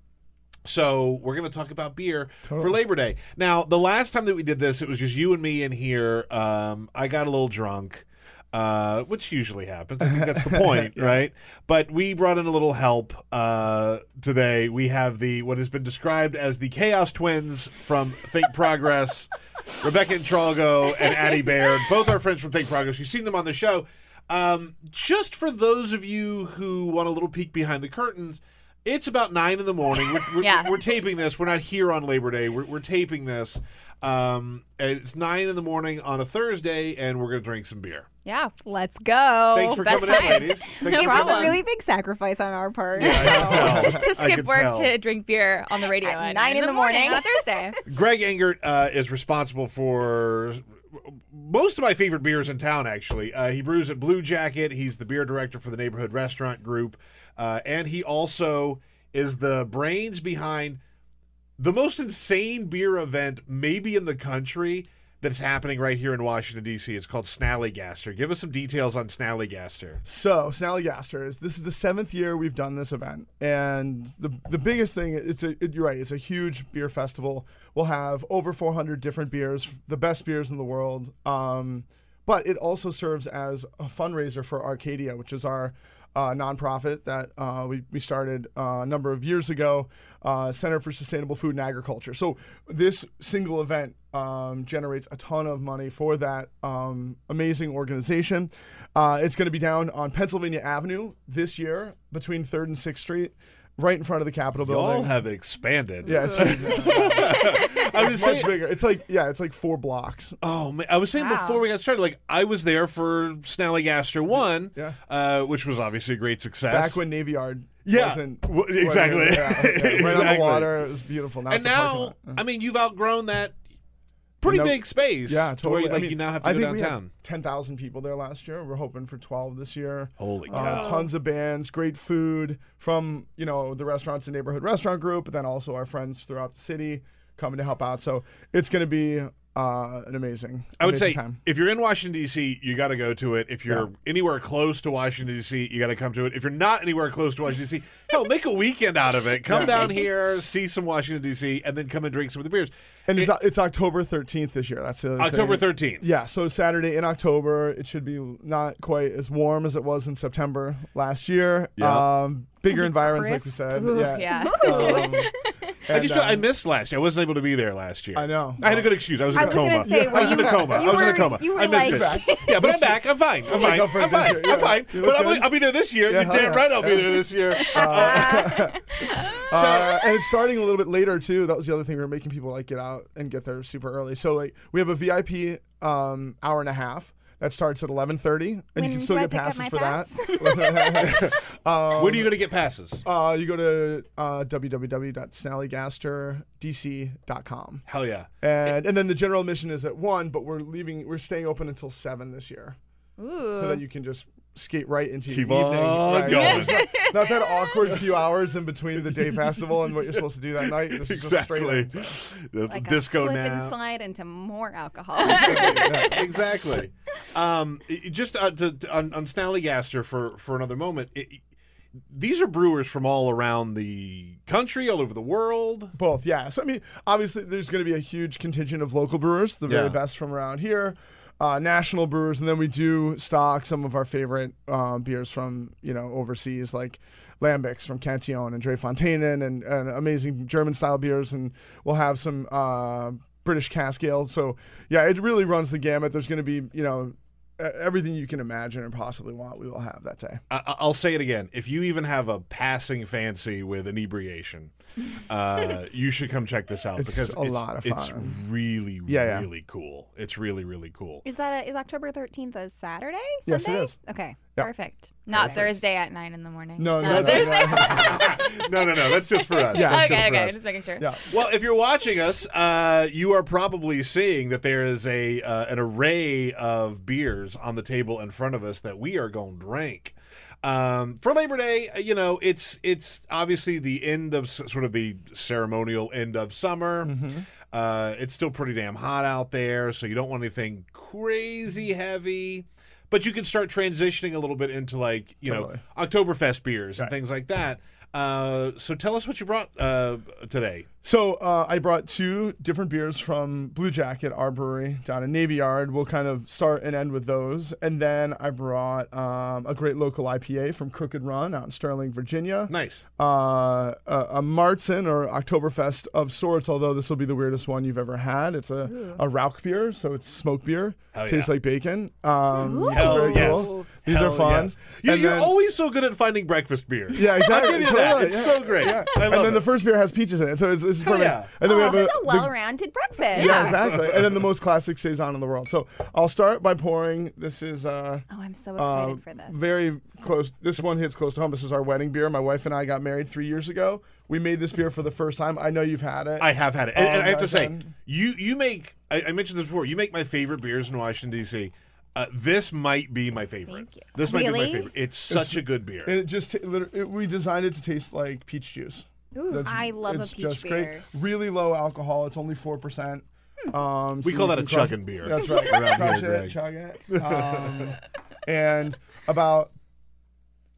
So we're going to talk about beer for Labor Day. Now, the last time that we did this, it was just you and me in here. Um, I got a little drunk, uh, which usually happens. I think that's the [laughs] point, right? But we brought in a little help uh, today. We have the what has been described as the Chaos Twins from Think Progress, [laughs] Rebecca Entralgo and Addy Baird. Both are friends from Think Progress. You've seen them on the show. Um, just for those of you who want a little peek behind the curtains, it's about nine in the morning. We're, we're, Yeah. we're taping this. We're not here on Labor Day. We're, we're taping this. Um, it's nine in the morning on a Thursday, and we're going to drink some beer. Yeah. Let's go. Thanks for best coming in, time. ladies. [laughs] Thanks No for it was a really big sacrifice on our part. I can [laughs] to skip work tell. to drink beer on the radio At at nine in the morning. on Thursday. [laughs] Greg Engert uh, is responsible for most of my favorite beers in town. Actually, uh, he brews at Bluejacket. He's the beer director for the neighborhood restaurant group, uh, and he also is the brains behind the most insane beer event maybe in the country that's happening right here in Washington D.C. It's called Snallygaster. Give us some details on Snallygaster. So Snallygaster is this is the seventh year we've done this event, and the the biggest thing it's a it, you're right it's a huge beer festival. We'll have over 400 different beers, the best beers in the world. Um, but it also serves as a fundraiser for Arcadia, which is our uh, nonprofit that uh, we, we started uh, a number of years ago, uh, Center for Sustainable Food and Agriculture. So this single event um, generates a ton of money for that um, amazing organization. Uh, it's going to be down on Pennsylvania Avenue this year between 3rd and 6th Street, right in front of the Capitol Y'all building. have expanded. yeah, it's, it's [laughs] I was much saying, bigger. It's like yeah, it's like four blocks. Oh man, I was saying Wow. before we got started, like I was there for Snallygaster one, Yeah. uh, which was obviously a great success. Back when Navy Yard Yeah, wasn't w- exactly. wasn't- yeah, yeah, right on Exactly. the water. It was beautiful. Now and it's a parking now, lot. I mean, you've outgrown that pretty big space. Yeah, to where, totally. like I mean, you now have to I go think we had downtown. 10,000 people there last year. We're hoping for 12 this year. Holy Uh, cow! tons of bands, great food from, you know, the restaurants and neighborhood restaurant group, but then also our friends throughout the city coming to help out. So it's going to be uh, an amazing, I would amazing say time. if you're in Washington D.C., you got to go to it. If you're Yeah. anywhere close to Washington D.C., you got to come to it. If you're not anywhere close to Washington D.C., hell, make a weekend out of it. Come down here, see some Washington D.C., and then come and drink some of the beers. And it's, it's October 13th this year. That's the October thing. 13th. Yeah, so Saturday in October. It should be not quite as warm as it was in September last year. Yeah. Um, bigger environs, like we said. Ooh, yeah. yeah. Um, [laughs] I just and, feel I um, missed last year. I wasn't able to be there last year. I know. I had a good excuse. I was in I a was coma. gonna say, I was in a well, coma. you I was in a were- coma. you were I missed like- it. [laughs] yeah, but I'm back. I'm fine. I'm fine. up for I'm this fine. year. I'm fine. You But look I'll be, good. I'll be there this year. Yeah, You're hell damn yeah. right. I'll be there this year. [laughs] [laughs] Uh, and it's starting a little bit later too. That was the other thing we were making people like get out and get there super early. So like we have a VIP um, hour and a half that starts at eleven thirty, and When you can still get passes for pass? that. [laughs] [laughs] um, When are you going to get passes? uh, you go to uh, www.snallygasterdc.com. Hell yeah. And and then the general admission is at one, but we're leaving. We're staying open until seven this year, Ooh. so that you can just skate right into Keep your evening. on Right. going. It's Not, not that awkward few hours in between the day festival and what you're supposed to do that night. This is just straight Exactly. in. The like disco a slip now. and slide into more alcohol. [laughs] [laughs] exactly. Um, it- it just uh, to, to- on, on Snallygaster for for another moment. It, these are brewers from all around the country, all over the world. Both, yeah. So I mean, obviously, there's going to be a huge contingent of local brewers, the very Yeah. best from around here, uh, national brewers, and then we do stock some of our favorite um, beers from you know overseas, like Lambics from Cantillon and Drie Fonteinen, and, and amazing German style beers, and we'll have some uh, British cask ales. So yeah, it really runs the gamut. There's going to be you know everything you can imagine and possibly want. We will have that day. I, I- I'll say it again. If you even have a passing fancy with inebriation, uh, [laughs] you should come check this out It's because a it's, lot of fun. it's really, Yeah, yeah. really cool. It's really, really cool. is that a, is October thirteenth a Saturday? Yes, it is. Okay, Yeah. perfect. Not Thursday at nine in the morning. No, no, no, Thursday. [laughs] no, no, no. That's just for us. Yeah, okay, just okay, us. just making sure. Yeah. Well, if you're watching us, uh, you are probably seeing that there is a uh, an array of beers on the table in front of us that we are going to drink. Um, for Labor Day, uh, you know, it's it's obviously the end of sort of the ceremonial end of summer. Uh, it's still pretty damn hot out there, so you don't want anything crazy heavy. But you can start transitioning a little bit into like you Totally. know Oktoberfest beers and things like that. Uh, so tell us what you brought uh, today. So uh, I brought two different beers from Bluejacket, our brewery down in Navy Yard. We'll kind of start and end with those, and then I brought um, a great local IPA from Crooked Run out in Sterling, Virginia. Nice. Uh, a, a Märzen or Oktoberfest of sorts, although this will be the weirdest one you've ever had. It's a, a Rauch beer, so it's smoke beer. Hell Tastes yeah. like bacon. Um, Hell very yes. cool. These Hell are fun. yes. You, you're then- always so good at finding breakfast beers. Yeah, exactly. [laughs] I'll give you that. yeah, It's yeah. so great. Yeah. I and then it. the first beer has peaches in it, so it's, it's Hell perfect. yeah. And then we Oh, have this a, is a well-rounded breakfast. yeah, exactly. And then the most classic saison in the world. So I'll start by pouring. This is uh, Oh, I'm so uh, excited for this. very close. This one hits close to home. This is our wedding beer. My wife and I got married three years ago. We made this beer for the first time. I know you've had it. I have had it, and, and I have to say, then- you you make. I, I mentioned this before. You make my favorite beers in Washington D.C. Uh, this might be my favorite. Thank you. This might be my Really? favorite. It's such a good beer. And it just ta- it, we designed it to taste like peach juice. Ooh, That's- I love a it's peach just beer. great. Really low alcohol. It's only four percent. Um, we so call you that a can crush- chugging beer. That's right. [laughs] Around Crush here, it, Greg. chug it. [laughs] Um, and about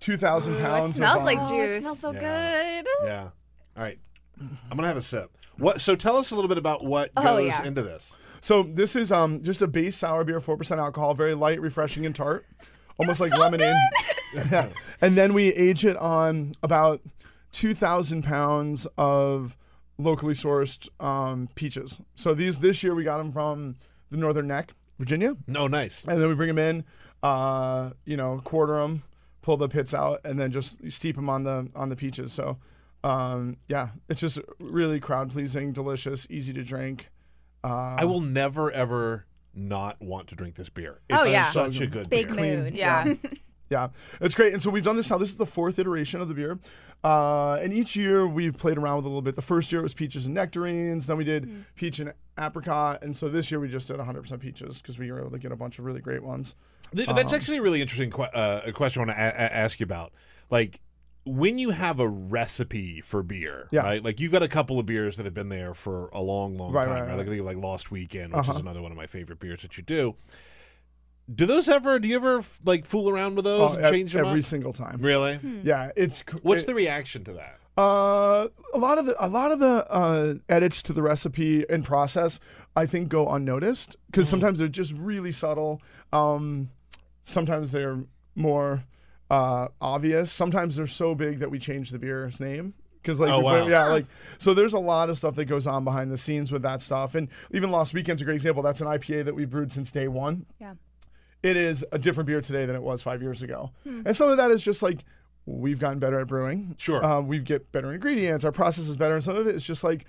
two thousand Ooh, pounds. it smells of, like um, juice. Oh, it smells so Yeah. good. Yeah. All right. I'm gonna have a sip. What? So tell us a little bit about what Oh, goes yeah. into this. So this is um just a base sour beer, four percent alcohol, very light, refreshing, and tart, [laughs] almost like so lemonade. yeah. And then we age it on about two thousand pounds of locally sourced um, peaches. So these this year we got them from the Northern Neck, Virginia, No, nice. and then we bring them in, uh, you know, quarter them, pull the pits out, and then just steep them on the on the peaches. So. Um, yeah, it's just really crowd pleasing, delicious, easy to drink. Uh, I will never ever not want to drink this beer. It's Oh, yeah. such a good Big beer. mood. Yeah. Yeah, [laughs] it's great. And so we've done this now. This is the fourth iteration of the beer. Uh, and each year we've played around with a little bit. The first year it was peaches and nectarines. Then we did Hmm. peach and apricot. And so this year we just did 100% peaches because we were able to get a bunch of really great ones. Th- That's Um, actually a really interesting que- uh, a question I want to a- a- ask you about. Like, when you have a recipe for beer, Yeah. right? Like, you've got a couple of beers that have been there for a long, long Right, time, right, right? right. Like, I think of, like Lost Weekend, which is Uh-huh. another one of my favorite beers that you do. Do those ever? Do you ever like fool around with those Oh, and ev- change them every up? single time. Really? Yeah, it's c- What's it- the reaction to that? Uh, a lot of the a lot of the uh, edits to the recipe and process, I think, go unnoticed because sometimes they're just really subtle. Um, sometimes they're more uh, obvious. Sometimes they're so big that we change the beer's name. Because like Oh, wow. yeah like so there's a lot of stuff that goes on behind the scenes with that stuff and even Lost Weekend's a great example that's an IPA that we've brewed since day one Yeah. It is a different beer today than it was five years ago. And some of that is just like we've gotten better at brewing. Sure. Uh, we get better ingredients. Our process is better. And some of it is just like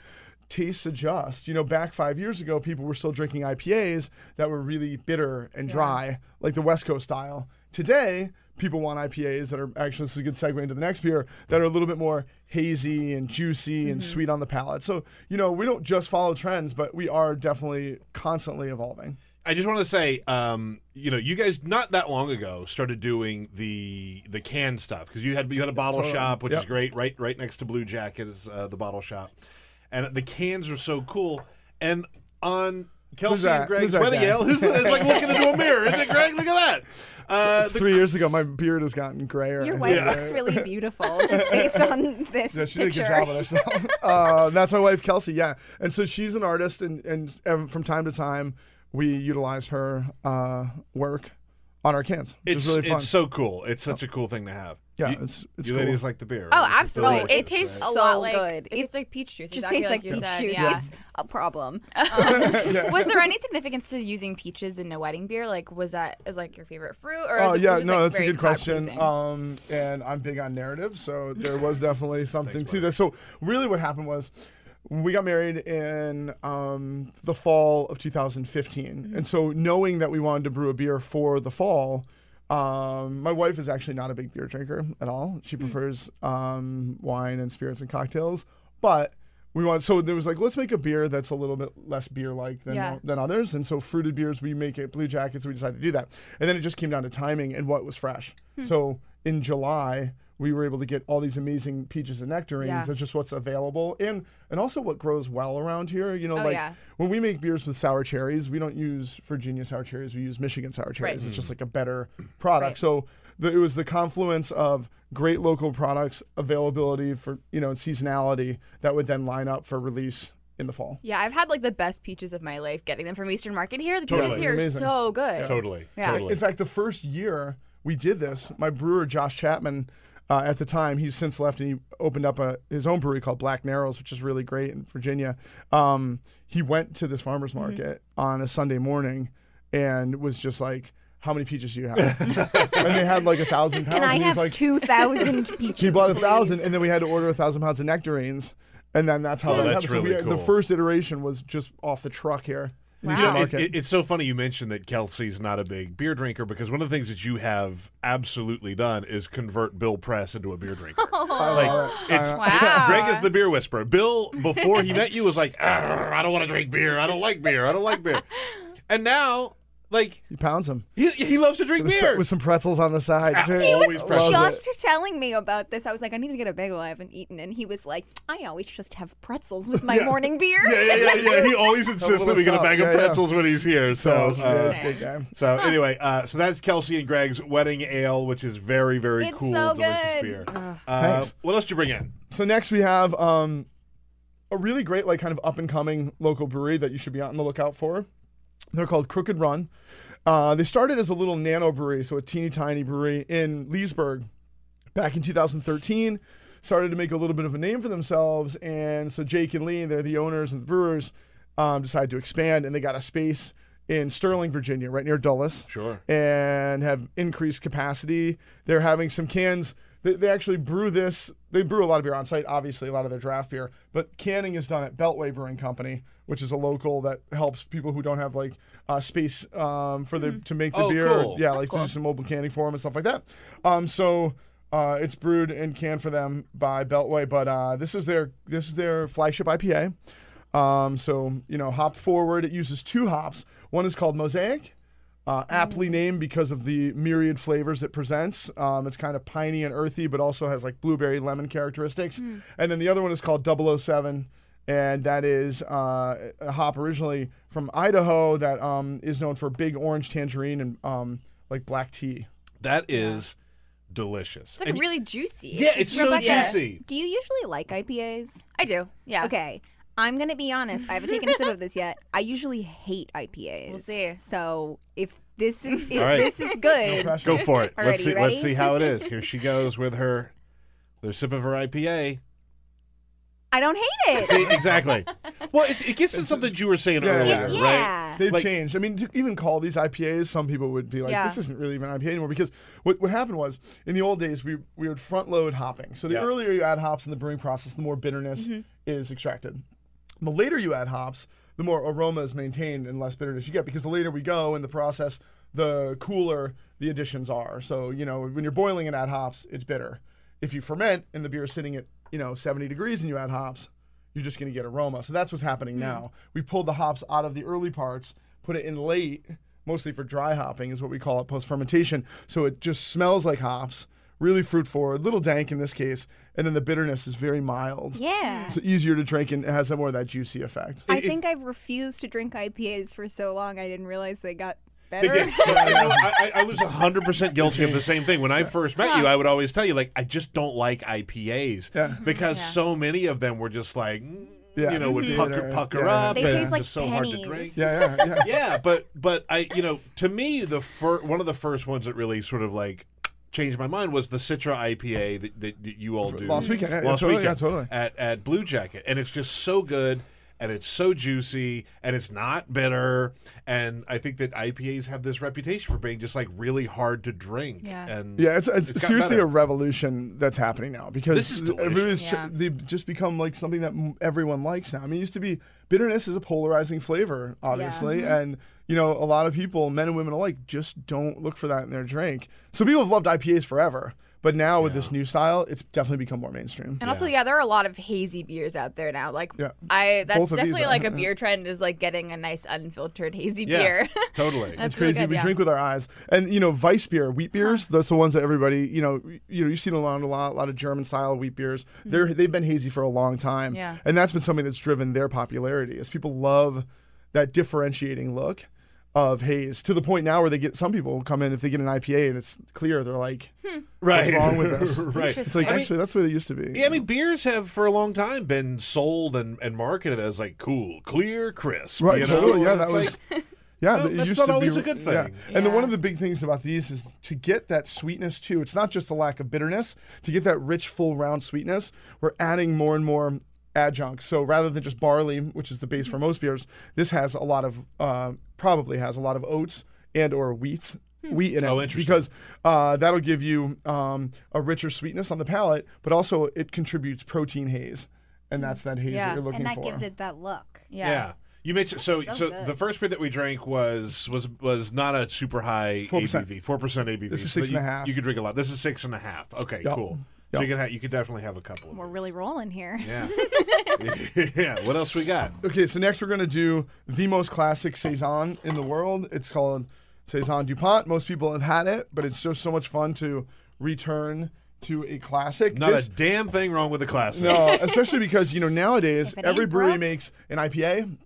tastes adjust. You know, back five years ago, people were still drinking IPAs that were really bitter and dry, like the West Coast style. Today, people want IPAs that are actually, this is a good segue into the next beer, that are a little bit more hazy and juicy and sweet on the palate. So, you know, we don't just follow trends, but we are definitely constantly evolving. I just want to say, um, you know, you guys not that long ago started doing the the can stuff because you had you had a bottle Totally. shop, which is great. Right, right next to Bluejacket is uh, the bottle shop, and the cans are so cool. And on Kelsey and Greg's Who's that wedding ale, who's it's like looking into a mirror, isn't it, Greg? Look at that. [laughs] Uh, It's the- three years ago, my beard has gotten grayer. Your wife Yeah. looks really [laughs] beautiful just based on this Yeah, she did a good job with herself. [laughs] uh, that's my wife, Kelsey. Yeah, and so she's an artist, and and from time to time we utilize her uh, work on our cans, which it's is really fun. it's so cool. It's such a cool thing to have. Yeah, you, it's- it's you cool. ladies like the beer. Oh, right? It's absolutely. delicious, It tastes right? a a lot lot like good. it It tastes like peach juice. just exactly tastes like you peach said. juice. Yeah. It's a problem. [laughs] [laughs] [laughs] was there any significance to using peaches in a wedding beer? Like, was that is like your favorite fruit, or Oh is it yeah, just, no, like, that's a very good question. crowd-pleasing? Um, and I'm big on narrative, so there was definitely something to this. So really, what happened was we got married in um, the fall of 2015, Mm-hmm. and so knowing that we wanted to brew a beer for the fall. Um, my wife is actually not a big beer drinker at all. She prefers um, wine and spirits and cocktails, but we want so there was like let's make a beer that's a little bit less beer like than Yeah. than others, and so fruited beers we make it blue jackets. We decided to do that, and then it just came down to timing and what was fresh. Hmm. So in July we were able to get all these amazing peaches and nectarines. Yeah. That's just what's available, and and also what grows well around here. You know, Oh, like yeah. when we make beers with sour cherries, we don't use Virginia sour cherries. We use Michigan sour cherries. It's mm. just like a better product. Right. So the, it was the confluence of great local products, availability for you know, and seasonality that would then line up for release in the fall. yeah, I've had like the best peaches of my life. Getting them from Eastern Market here, the Totally. peaches here Amazing. are so good. Totally. Yeah. Totally. In fact, the first year we did this, my brewer Josh Chapman, uh, at the time, he's since left and he opened up a his own brewery called Black Narrows, which is really great in Virginia. Um, he went to this farmers market on a Sunday morning and was just like, how many peaches do you have? [laughs] and they had like a thousand pounds. Can I and he's have like, two thousand [laughs] peaches? he bought a thousand, and then we had to order a thousand pounds of nectarines, and then that's how Oh, that that's happened. So we cool. The first iteration was just off the truck here. In Wow. East You know, it, it- it's so funny you mentioned that Kelsey's not a big beer drinker because one of the things that you have absolutely done is convert Bill Press into a beer drinker. [laughs] like it's Wow. Greg is the beer whisperer. Bill, before he met you, was like, ah, I don't want to drink beer. I don't like beer. I don't like beer. [laughs] And now, like, he pounds him. he, he loves to drink with, beer. some, with some pretzels on the side. too. He was pretzels. just telling me about this. I was like, I need to get a bagel. I haven't eaten, and he was like, I always just have pretzels with my morning beer. yeah, yeah, yeah, yeah. He always [laughs] insists that we get a bag of Yeah, yeah. pretzels when he's here. So, So, uh, yeah, it's a good guy. So anyway, uh, so that's Kelsey and Greg's wedding ale, which is very, very It's cool, so delicious good. beer. Uh, Thanks. what else did you bring in? So next we have um, a really great, like, kind of up and coming local brewery that you should be on the lookout for. They're called Crooked Run. Uh, they started as a little nano brewery, so a teeny tiny brewery in Leesburg back in 2013. Started to make a little bit of a name for themselves, and so Jake and Lee, they're the owners and the brewers, um, decided to expand, and they got a space in Sterling, Virginia, right near Dulles Sure. and have increased capacity. They're having some cans. They, they actually brew this. They brew a lot of beer on site, obviously, a lot of their draft beer. But canning is done at Beltway Brewing Company, which is a local that helps people who don't have like uh, space um, for the to make the Oh, beer. cool. Yeah, like to do some mobile canning for them and stuff like that. Um, so. Uh, it's brewed and canned for them by Beltway, but uh, this is their this is their flagship IPA. Um, so you know, hop forward. It uses two hops. One is called Mosaic, uh, aptly named because of the myriad flavors it presents. Um, it's kind of piney and earthy, but also has like blueberry lemon characteristics. And then the other one is called 007, and that is uh, a hop originally from Idaho that um, is known for big orange tangerine and um, like black tea. That is delicious. It's like And- really juicy. yeah, it's so Rebecca- Yeah. juicy. Do you usually like IPAs? I do. Yeah. Okay. I'm gonna be honest. I haven't taken a sip of this yet. I usually hate IPAs. We'll see. So if this is if All right. this is good, Pressure. Go for it. Alrighty, let's see. ready? Let's see how it is. Here she goes with her, their sip of her IPA. I don't hate it. See, exactly. Well, it, it gets to something you were saying Yeah, earlier, yeah. right? yeah. They've Like- changed. I mean, to even call these IPAs, some people would be like, Yeah. "This isn't really even an IPA anymore." Because what, what happened was, in the old days, we we would front load hopping. So the Yeah. earlier you add hops in the brewing process, the more bitterness mm-hmm. is extracted. The later you add hops, the more aroma is maintained and less bitterness you get. Because the later we go in the process, the cooler the additions are. So you know, when you're boiling and add hops, it's bitter. If you ferment and the beer is sitting at you know 70 degrees and you add hops, you're just going to get aroma. So that's what's happening hmm. now. We pulled the hops out of the early parts, put it in late, mostly for dry hopping, is what we call it post fermentation. So it just smells like hops, really fruit forward, little dank in this case, and then the bitterness is very mild. Yeah. So easier to drink and it has some more of that juicy effect. I think I've refused to drink IPAs for so long. I didn't realize they got They better. did. You know, I, I I was 100% guilty of the same thing. When I first met you, I would always tell you, like, I just don't like IPAs. Yeah. Because so many of them were just like, mm, Yeah. you know, would Mhm. pucker, pucker Yeah. up. They and taste like just so hard to drink. Yeah, yeah, yeah. [laughs] yeah, but but I you know to me the fir- one of the first ones that really sort of like changed my mind was the Citra IPA that, that, that you all do Last weekend, yeah, last totally, weekend yeah, totally. at at Bluejacket, and it's just so good. And it's so juicy, and it's not bitter, and I think that IPAs have this reputation for being just like really hard to drink. Yeah. and Yeah, it's, it's, It's seriously better. a revolution that's happening now because This is delicious. everybody's ch- they've just become like something that m- everyone likes now. I mean, it used to be bitterness is a polarizing flavor, obviously, and you know a lot of people, men and women alike, just don't look for that in their drink. So people have loved IPAs forever, but now with this new style, it's definitely become more mainstream. And also, yeah, there are a lot of hazy beers out there now. Like, Yeah. I that's Both definitely like a beer trend is like getting a nice unfiltered hazy Yeah, beer. [laughs] totally. That's it's really crazy. good, we yeah. drink with our eyes, and you know, Weiss beer, wheat beers. That's the ones that everybody, you know, you know, you've seen around a lot, a lot of German style wheat beers. They're they've been hazy for a long time, Mm-hmm. Yeah. and that's been something that's driven their popularity. Is people love that differentiating look of haze to the point now where they get some people come in if they get an IPA and it's clear, they're like, hmm. right. what's wrong with [laughs] this? right. it's like I mean, actually that's the way they used to be. Yeah, I mean, beers have for a long time been sold and, and marketed as like cool, clear, crisp. Right, you know? totally. Yeah, that was. [laughs] Yeah, Well, it that's used not to always be, a good thing yeah. thing. And then one of the big things about these is to get that sweetness too. It's not just the lack of bitterness. To get that rich, full, round sweetness, we're adding more and more adjuncts. So rather than just barley, which is the base for most beers, this has a lot of, uh, probably has a lot of oats and or wheats wheat in it Oh, interesting. because uh, that'll give you um, a richer sweetness on the palate, but also it contributes protein haze, and that's that haze Yeah. that you're looking for. and that for. gives it that look. Yeah. Yeah. You mentioned so so, So good. the first beer that we drank was was was not a super high 4%. ABV, four percent ABV. This is so six that and a you, half. You could drink a lot. This is six and a half. Okay, Yep. cool. Yep. So you can ha- you could definitely have a couple of. We're them. really rolling here. Yeah. [laughs] [laughs] yeah. What else we got? Okay, so next we're gonna do the most classic saison in the world. It's called saison Dupont. Most people have had it, but it's just so much fun to return to a classic. Not This- a damn thing wrong with the classic. No, especially because you know nowadays If it every brewery broke. makes an IPA,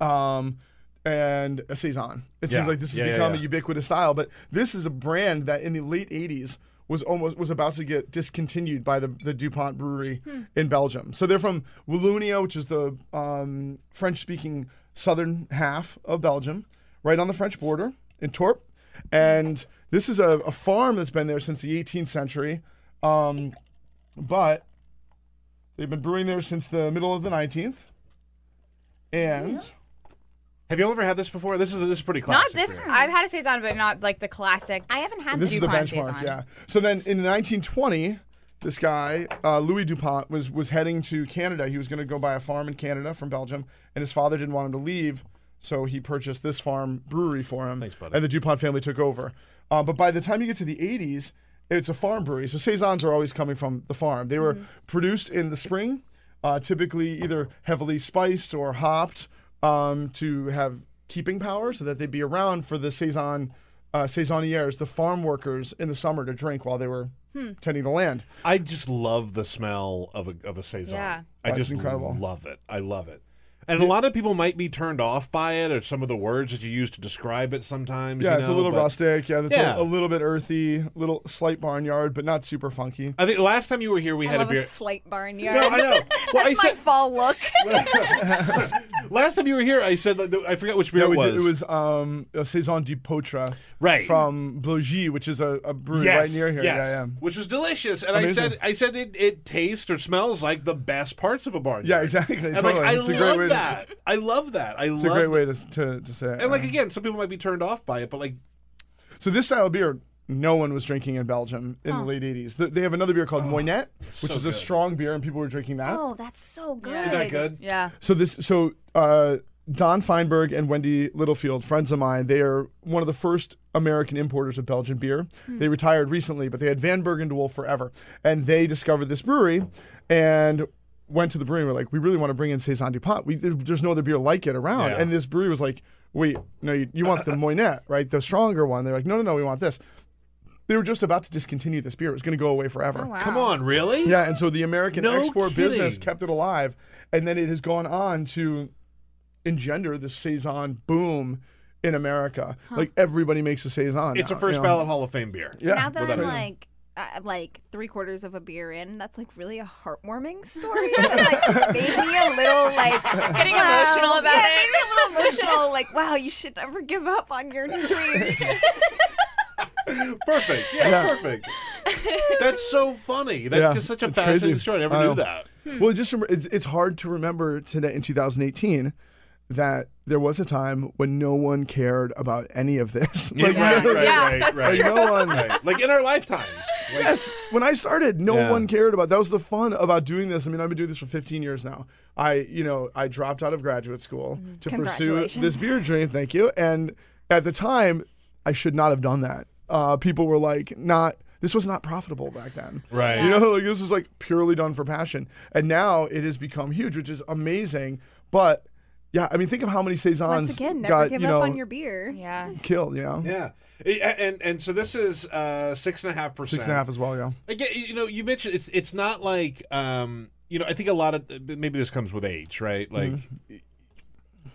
um, and a saison. It seems like this has Yeah, yeah, become yeah. a ubiquitous style. But this is a brand that in the late '80s was almost was about to get discontinued by the the Dupont Brewery in Belgium. So they're from Wallonia, which is the um, French-speaking southern half of Belgium, right on the French border in Tourpes. And this is a, a farm that's been there since the 18th century. Um, but they've been brewing there since the middle of the 19th. And Have you ever had this before? This is this is pretty classic. Not this. beer. I've had a saison, but not like the classic. I haven't had this this. is the DuPont benchmark, Saison. yeah. So then in 1920, this guy, uh, Louis DuPont, was, was heading to Canada. He was going to go buy a farm in Canada from Belgium, and his father didn't want him to leave, so he purchased this farm brewery for him. Thanks, buddy. And the DuPont family took over. Uh, but by the time you get to the 80s, it's a farm brewery. So Saisons are always coming from the farm. They were produced in the spring, uh, typically either heavily spiced or hopped um, to have keeping power so that they'd be around for the Saison uh, saisonnières, the farm workers in the summer to drink while they were tending the land. I just love the smell of a of a saison. Yeah. I That's just incredible. love it. I love it. And a lot of people might be turned off by it or some of the words that you use to describe it sometimes. Yeah, you it's a little but rustic. Yeah, it's Yeah. A, a little bit earthy, a little slight barnyard, but not super funky. I think the last time you were here, we I had love a beer. a slight barnyard. no, I know. [laughs] Well, I my said fall look. [laughs] [laughs] last time you were here, I said like, I forgot which beer Yeah, it was. did, it was um, a Saison d'Epeautre Right. from Blaugies, which is a, a brewery yes, right near here. Yes, Yeah, yeah. which was delicious. And Amazing. I said, I said it, it tastes or smells like the best parts of a barnyard. Yeah, exactly. And Totally. like, I It's a great love way to- that. I love that. I It's love a great way to, to, to say it. And like again, some people might be turned off by it, but like So this style of beer, no one was drinking in Belgium in the late 80s. Th- They have another beer called Moinette, which so is good. a strong beer, and people were drinking that. oh, that's so good. Yeah. isn't that good? Yeah. So this, so uh, Don Feinberg and Wendy Littlefield, friends of mine, they are one of the first American importers of Belgian beer. They retired recently, but they had Vanberg & DeWulf forever, and they discovered this brewery and went to the brewery. and were like, we really want to bring in saison Dupont. We, there- there's no other beer like it around. Yeah. And this brewery was like, wait, no, you, you want the [laughs] Moinette, right? The stronger one. They're like, no, no, no, we want this. They were just about to discontinue this beer. It was going to go away forever. Oh, wow. Come on, really? Yeah, and so the American No export business kept it alive, and then it has gone on to engender the saison boom in America. Like everybody makes a saison. It's now, a first you know? ballot Hall of Fame beer. Yeah, now that without I'm a- like uh, like three quarters of a beer in, that's like really a heartwarming story. [laughs] like made me a little like [laughs] Getting wow. emotional about yeah, it. Maybe a little emotional. [laughs] Like wow, you should never give up on your dreams. [laughs] Perfect. Yeah, perfect. That's so funny. That's Yeah, just such a fascinating crazy. story. I never I knew know. that. Hmm. Well, it just remember, it's it's hard to remember today in 2018 that there was a time when no one cared about any of this. Yeah, Like, right, no- right, Yeah, right, that's right. like, no one. Right. Like in our lifetimes. Like, Yes, when I started, no Yeah. one cared about. That was the fun about doing this. I mean, I've been doing this for 15 years now. I, you know, I dropped out of graduate school mm. to pursue this Congratulations. beer dream. Thank you. And at the time, I should not have done that. Uh, people were like, not. This was not profitable back then. Right. You know, like this was like purely done for passion. And now it has become huge, which is amazing. But yeah, I mean, think of how many saisons Once again, never got give you up know on your beer. Yeah. killed. You know, Yeah. And and so this is uh, six and a half percent. six and a half as well. Yeah. Again, you know, you mentioned it's it's not like um, you know, I think a lot of maybe this comes with age, right? Like Mm-hmm.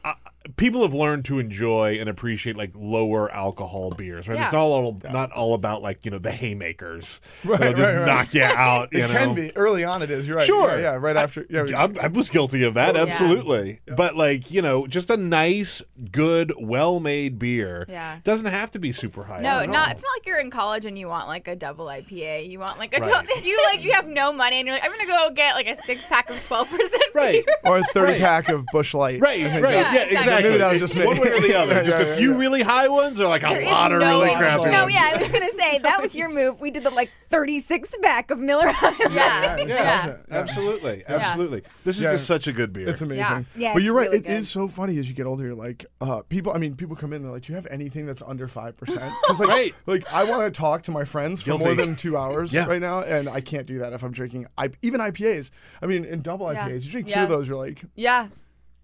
uh, people have learned to enjoy and appreciate like lower alcohol beers, right? Yeah. It's not all not all about like you know the haymakers, Right, They'll just right, right. knock you out. [laughs] It know? can be early on. It is. You're right. Sure. Yeah. yeah, right after. Yeah. I, I was guilty of that, Yeah. absolutely. But like you know, just a nice, good, well-made beer. Yeah. doesn't have to be super high. No, alcohol. not. It's not like you're in college and you want like a double IPA. You want like a Right. [laughs] you like you have no money and you're like I'm gonna go get like a six pack of twelve percent. Right. or a 30 Right. pack of Busch Light. Right, right, that- yeah, exactly. exactly. Maybe that was just me. One way or the other. [laughs] Yeah, just yeah, a few yeah. really high ones, or like a There is lot of no really in crappy between. No, yeah, I was gonna say that was your move. We did the like 36 pack of Miller High Yeah. Yeah, Yeah. [laughs] absolutely, absolutely. This is Yeah. just such a good beer. It's amazing. Yeah. Yeah, but you're right. really It is good. so funny as you get older. You're like, uh, people. I mean, people come in. And they're like, "Do you have anything that's under five percent?" Because like, Right. like I want to talk to my friends for Guilty. more than two hours Yeah. right now, and I can't do that if I'm drinking. I, even IPAs. I mean, in double IPAs, you drink two of those, you're like, Yeah.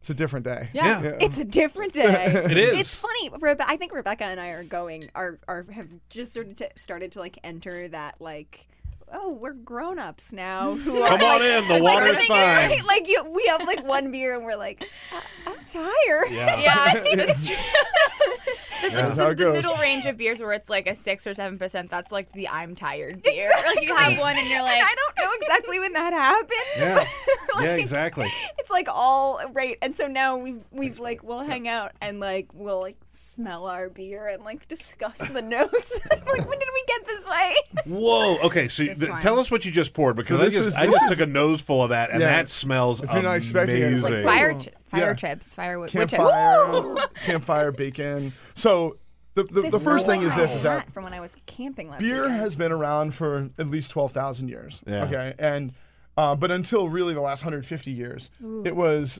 It's a different day. Yeah. Yeah. It's a different day. [laughs] It is. It's funny. Rebe- I think Rebecca and I are going are are have just started to started to like enter that like. Oh, we're grown ups now. [laughs] Who are, Come on like- in, the like, water's thing is, fine. right, [laughs] like you, we have like one beer and we're like, "I- I'm tired. Yeah. [laughs] Yeah, I think it's true. That's how it the goes. middle range of beers where it's like a six or seven percent. That's like the I'm tired beer. Like you have one and you're like, and I don't know exactly when that happened. Yeah. yeah, exactly. It's like all right, and so now we've we've like we'll hang out and like we'll like smell our beer and like discuss the [laughs] notes. [laughs] like when did we get this way? Whoa. Okay, so This th- one. tell us what you just poured because So I this just is- I this just took a nose full of that and Yeah. that smells If you're not expecting it, it's like amazing. fire, Ooh. ch- fire Yeah. chips, firewood, wood chips. Campfire, [laughs] campfire bacon. So the the, the first thing is this: is that from when I was camping last beer weekend. has been around for at least 12,000 years. Yeah. Okay. And, uh, but until really the last 150 years, it was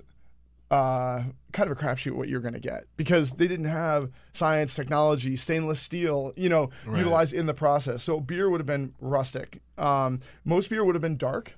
uh, kind of a crapshoot what you're going to get because they didn't have science, technology, stainless steel, you know, utilized in the process. So beer would have been rustic. Um, most beer would have been dark.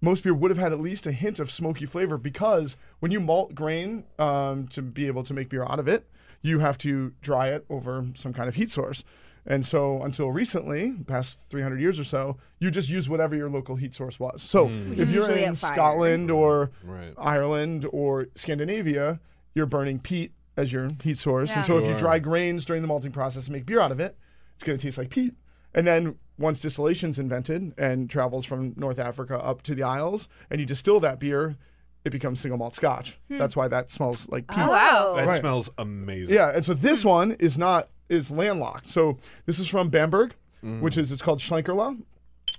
Most beer would have had at least a hint of smoky flavor because when you malt grain um, to be able to make beer out of it, you have to dry it over some kind of heat source. And so until recently, past 300 years or so, you just use whatever your local heat source was. So hmm. if you're in. Scotland or Right. Ireland or Scandinavia, you're burning peat as your heat source. And Yeah. so if you dry grains during the malting process and make beer out of it, it's going to taste like peat. And then once distillation's invented and travels from North Africa up to the Isles, and you distill that beer, it becomes single malt Scotch. That's why that smells like peat. Oh wow. That Right. smells amazing. Yeah, and so this one is not is landlocked. So this is from Bamberg, which is it's called Schlenkerla,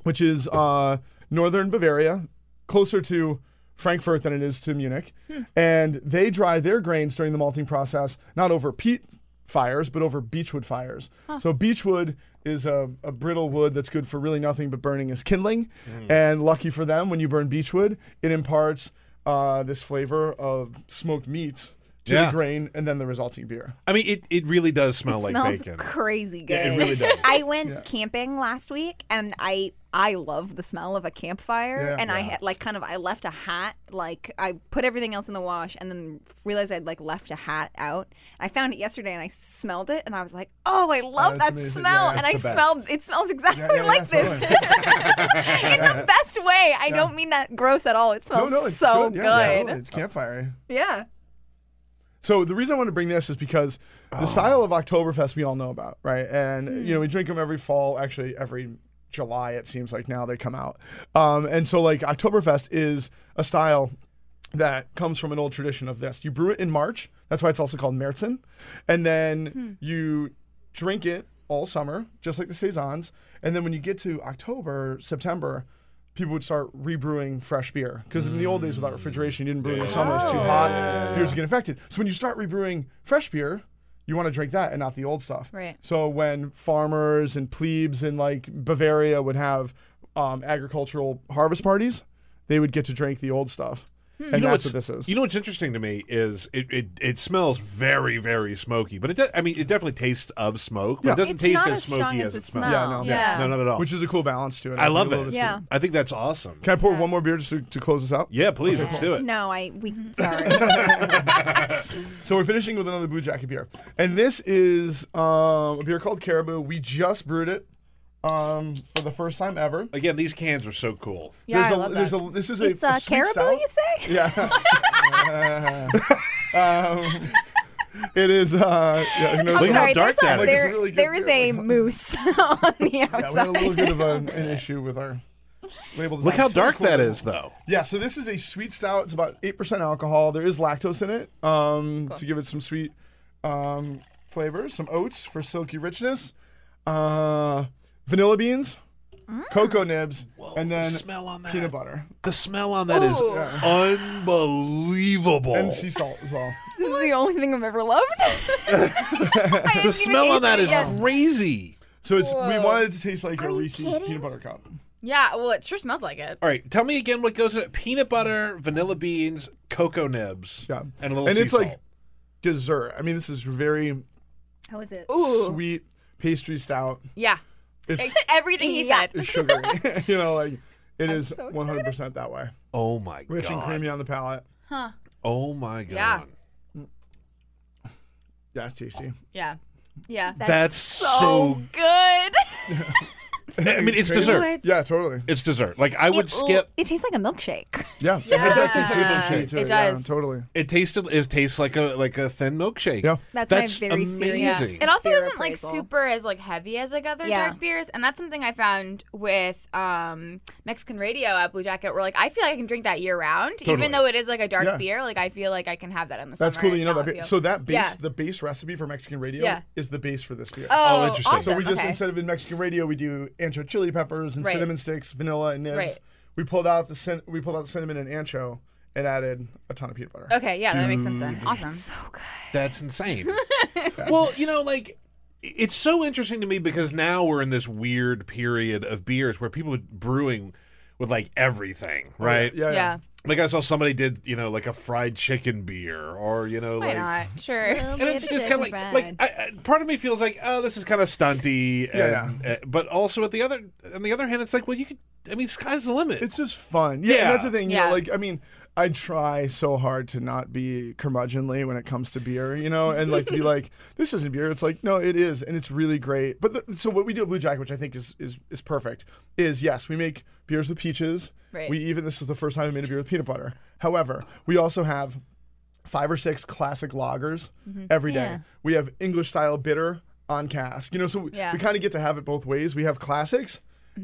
which is uh, northern Bavaria, closer to Frankfurt than it is to Munich, and they dry their grains during the malting process not over peat fires but over beechwood fires. So beechwood is a, a brittle wood that's good for really nothing but burning as kindling, and lucky for them, when you burn beechwood, it imparts uh, this flavor of smoked meats to Yeah. the grain and then the resulting beer. I mean, it, it really does smell It like smells bacon. crazy good. Yeah, it really does. [laughs] I went camping last week, and I I love the smell of a campfire. Yeah. and I had like kind of I left a hat, like I put everything else in the wash, and then realized I'd like left a hat out. I found it yesterday, and I smelled it, and I was like, oh, I love that's that amazing. smell, Yeah, and I best. smelled it smells exactly yeah, yeah, like this [laughs] [laughs] in the best way. I don't mean that gross at all. It smells no, no, it's so good. good. Yeah, totally. It's campfire. yeah. So the reason I want to bring this is because the ah. style of Oktoberfest we all know about, right? And you know hmm. we drink them every fall, actually every July it seems like now they come out. Um, and so like Oktoberfest is a style that comes from an old tradition of this. You brew it in March. That's why it's also called Märzen. And then hmm. you drink it all summer, just like the saisons. And then when you get to October, September, people would start rebrewing fresh beer because in the old days without refrigeration, you didn't brew in the summer; it's too hot. Beers would get infected. So when you start rebrewing fresh beer, you want to drink that and not the old stuff. Right. So when farmers and plebes in like Bavaria would have um, agricultural harvest parties, they would get to drink the old stuff, and You know that's what's- what this is. You know what's interesting to me is it, it, it smells very very smoky, but it de- I mean it definitely tastes of smoke, but Yeah. it doesn't It's taste not as as smoky as, as the it smells. smell. Yeah, no. Yeah. No, not at all. which is a cool balance to it. I love think it. little Yeah. I think that's awesome. Can I pour one more beer just to, to close this out? Yeah, please let's do it. No, I we [laughs] sorry. [laughs] So we're finishing with another Bluejacket beer, and this is um, a beer called Caribou. We just brewed it um, for the first time ever. Again, these cans are so cool. Yeah, there's I a, love there's that. a this is a, it's a uh, sweet caribou, stout. you say? [laughs] Yeah. [laughs] um, [laughs] it is. Uh, yeah, no, I'm Look how sorry. dark there's a, that is. Like, it's there, really good there is beer. a moose on the yeah, we outside. had a little bit of an, an issue with our label. Look design. how So dark cool. that is, though. Yeah, so this is a sweet stout. It's about eight percent alcohol. There is lactose in it um, to give it some sweet um, flavors. Some oats for silky richness, uh, vanilla beans, cocoa nibs, and then smell on that. peanut butter The smell on that is Ooh. unbelievable. and sea salt as well. [laughs] This is the only thing I've ever loved. [laughs] the smell on that is crazy. So it's we Whoa. wanted it to taste like Are a Reese's kidding? peanut butter cup. Yeah, well, it sure smells like it. All right, tell me again what goes in it: peanut butter, vanilla beans, cocoa nibs, Yeah. and a little. And sea it's like dessert. I mean, this is very How is it? sweet pastry stout. Yeah. It's, Everything he said. it's sugary. [laughs] [laughs] you know, like it is so 100% that way. oh my Rich god, Rich and creamy on the palate. Huh. oh my god, Yeah. That's tasty. Yeah. Yeah. that's, so so. good. [laughs] [laughs] I mean, it's crazy. dessert. Yeah, totally. It's dessert. Like I would It- skip. It tastes like a milkshake. Yeah, [laughs] Yeah. it does taste consistency to It it. Yeah, does. totally. It tasted. It tastes like a like a thin milkshake. Yeah. That's, That's my very serious. It also beer isn't like appraisal. super as like heavy as like other Yeah. dark beers, and that's something I found with um, Mexican Radio at Bluejacket. Where like I feel like I can drink that year round, Totally. even though it is like a dark Yeah. beer. Like I feel like I can have that in the That's summer. cool that and you know not that. Be- so that base, Yeah. the base recipe for Mexican Radio Yeah. is the base for this beer. Oh, Oh, interesting. Awesome. So we just okay. instead of in Mexican radio, we do ancho chili peppers and Right. cinnamon sticks, vanilla and nibs. Right. We pulled out the cin- we pulled out the cinnamon and ancho and added a ton of peanut butter. Okay, yeah, that makes sense then. Awesome. That's so good. That's insane. [laughs] well, you know, like it's so interesting to me because now we're in this weird period of beers where people are brewing with like everything, right? Yeah, yeah. Yeah. Like I saw somebody did, you know, like a fried chicken beer, or you know, Why like. not? [laughs] Sure. And it's just kind of like, like I, I, part of me feels like, oh, this is kind of stunty, Yeah, and, uh, but also at the other, on the other hand, it's like, well, you could, I mean, sky's the limit. It's just fun. Yeah, Yeah. and that's the thing. You Yeah. know, like I mean, I try so hard to not be curmudgeonly when it comes to beer, you know, and like to be [laughs] like, this isn't beer. It's like, no, it is, and it's really great. But the, so what we do at Bluejacket, which I think is is is perfect, is yes, we make beers with peaches. Right. We even this is the first time we made a beer with peanut butter. [laughs] However, we also have five or six classic lagers mm-hmm. every day. Yeah. We have English style bitter on cask. You know, so we, Yeah. we kind of get to have it both ways. We have classics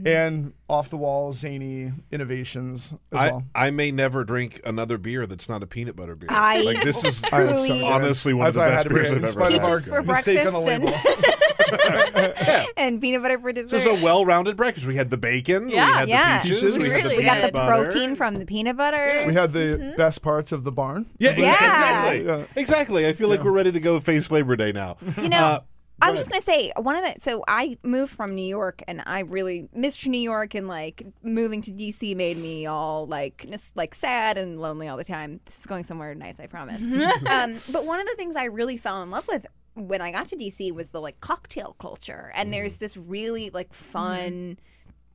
and off the wall zany innovations as I, well. I may never drink another beer that's not a peanut butter beer. I like this is [laughs] I truly- honestly one of the I best had to bring beers I've ever had. Peaches for mistake on the breakfast and- [laughs] [laughs] label. and peanut butter for This dessert. is a well-rounded breakfast. We had the bacon. we Yeah. had Yeah. the peaches. Peaches. We, had the we got the butter. protein from the peanut butter. we had the best parts of the barn. Yeah, Yeah. exactly. Yeah. Exactly. I feel like we're ready to go face Labor Day now. You know, Uh, I was just gonna say one of the. So I moved from New York, and I really missed New York, and like moving to DC made me all like just like sad and lonely all the time. This is going somewhere nice, I promise. [laughs] um, but one of the things I really fell in love with when I got to DC was the like cocktail culture, and there's this really like fun.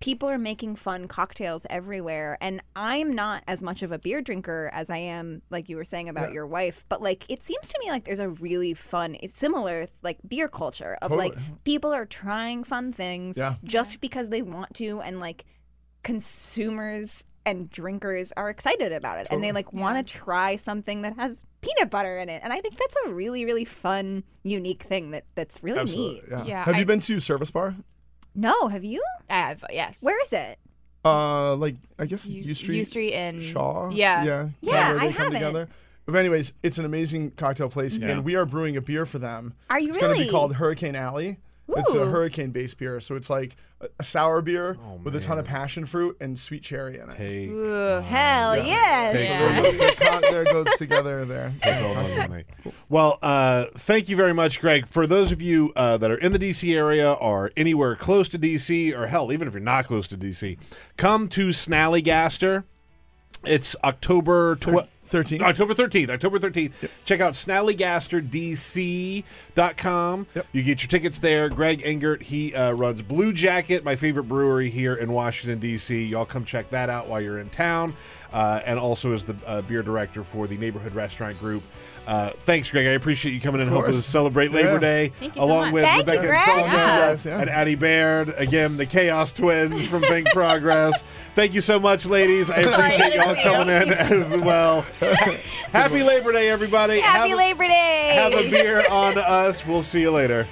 People are making fun cocktails everywhere, and I'm not as much of a beer drinker as I am, like you were saying about your wife. But like, it seems to me like there's a really fun, it's similar like beer culture of like people are trying fun things Yeah. just because they want to, and like consumers and drinkers are excited about it, and they like want to try something that has peanut butter in it. And I think that's a really, really fun, unique thing that that's really Absolutely. neat. Yeah. Yeah, Have I- you been to Service Bar? No, have you? I have, yes. Where is it? Uh, like I guess U- U Street. U Street and Shaw. Yeah. Yeah. Yeah, where I come haven't. together. But anyways, it's an amazing cocktail place, and we are brewing a beer for them. Are you It's going to be called Hurricane Alley. It's a hurricane-based beer, so it's like a, a sour beer Oh, with a ton of passion fruit and sweet cherry in it. Hey, Ooh. Hell yes. Take Yeah. So con- there goes together there. Take all my money. Well, uh, thank you very much, Greg. For those of you uh, that are in the DC area or anywhere close to DC, or hell, even if you're not close to DC, come to Snallygaster. It's October 12th. 13. October 13th. October 13th. Check out snallygasterdc.com. Yep. You get your tickets there. Greg Engert, he uh, runs Bluejacket, my favorite brewery here in Washington, D.C. Y'all come check that out while you're in town. Uh, and also is the uh, beer director for the Neighborhood Restaurant Group. Uh, thanks, Greg. I appreciate you coming in and helping us celebrate Labor Yeah. Day. Thank you so along much. with Thank you, Rebecca Greg. Cronjo Yeah. Yes, yeah. and Addy Baird. Again, the Chaos Twins from Think [laughs] Progress. Thank you so much, ladies. I appreciate y'all coming in as well. [laughs] Happy Labor Day, everybody. Happy have, Labor Day. Have a beer on us. We'll see you later.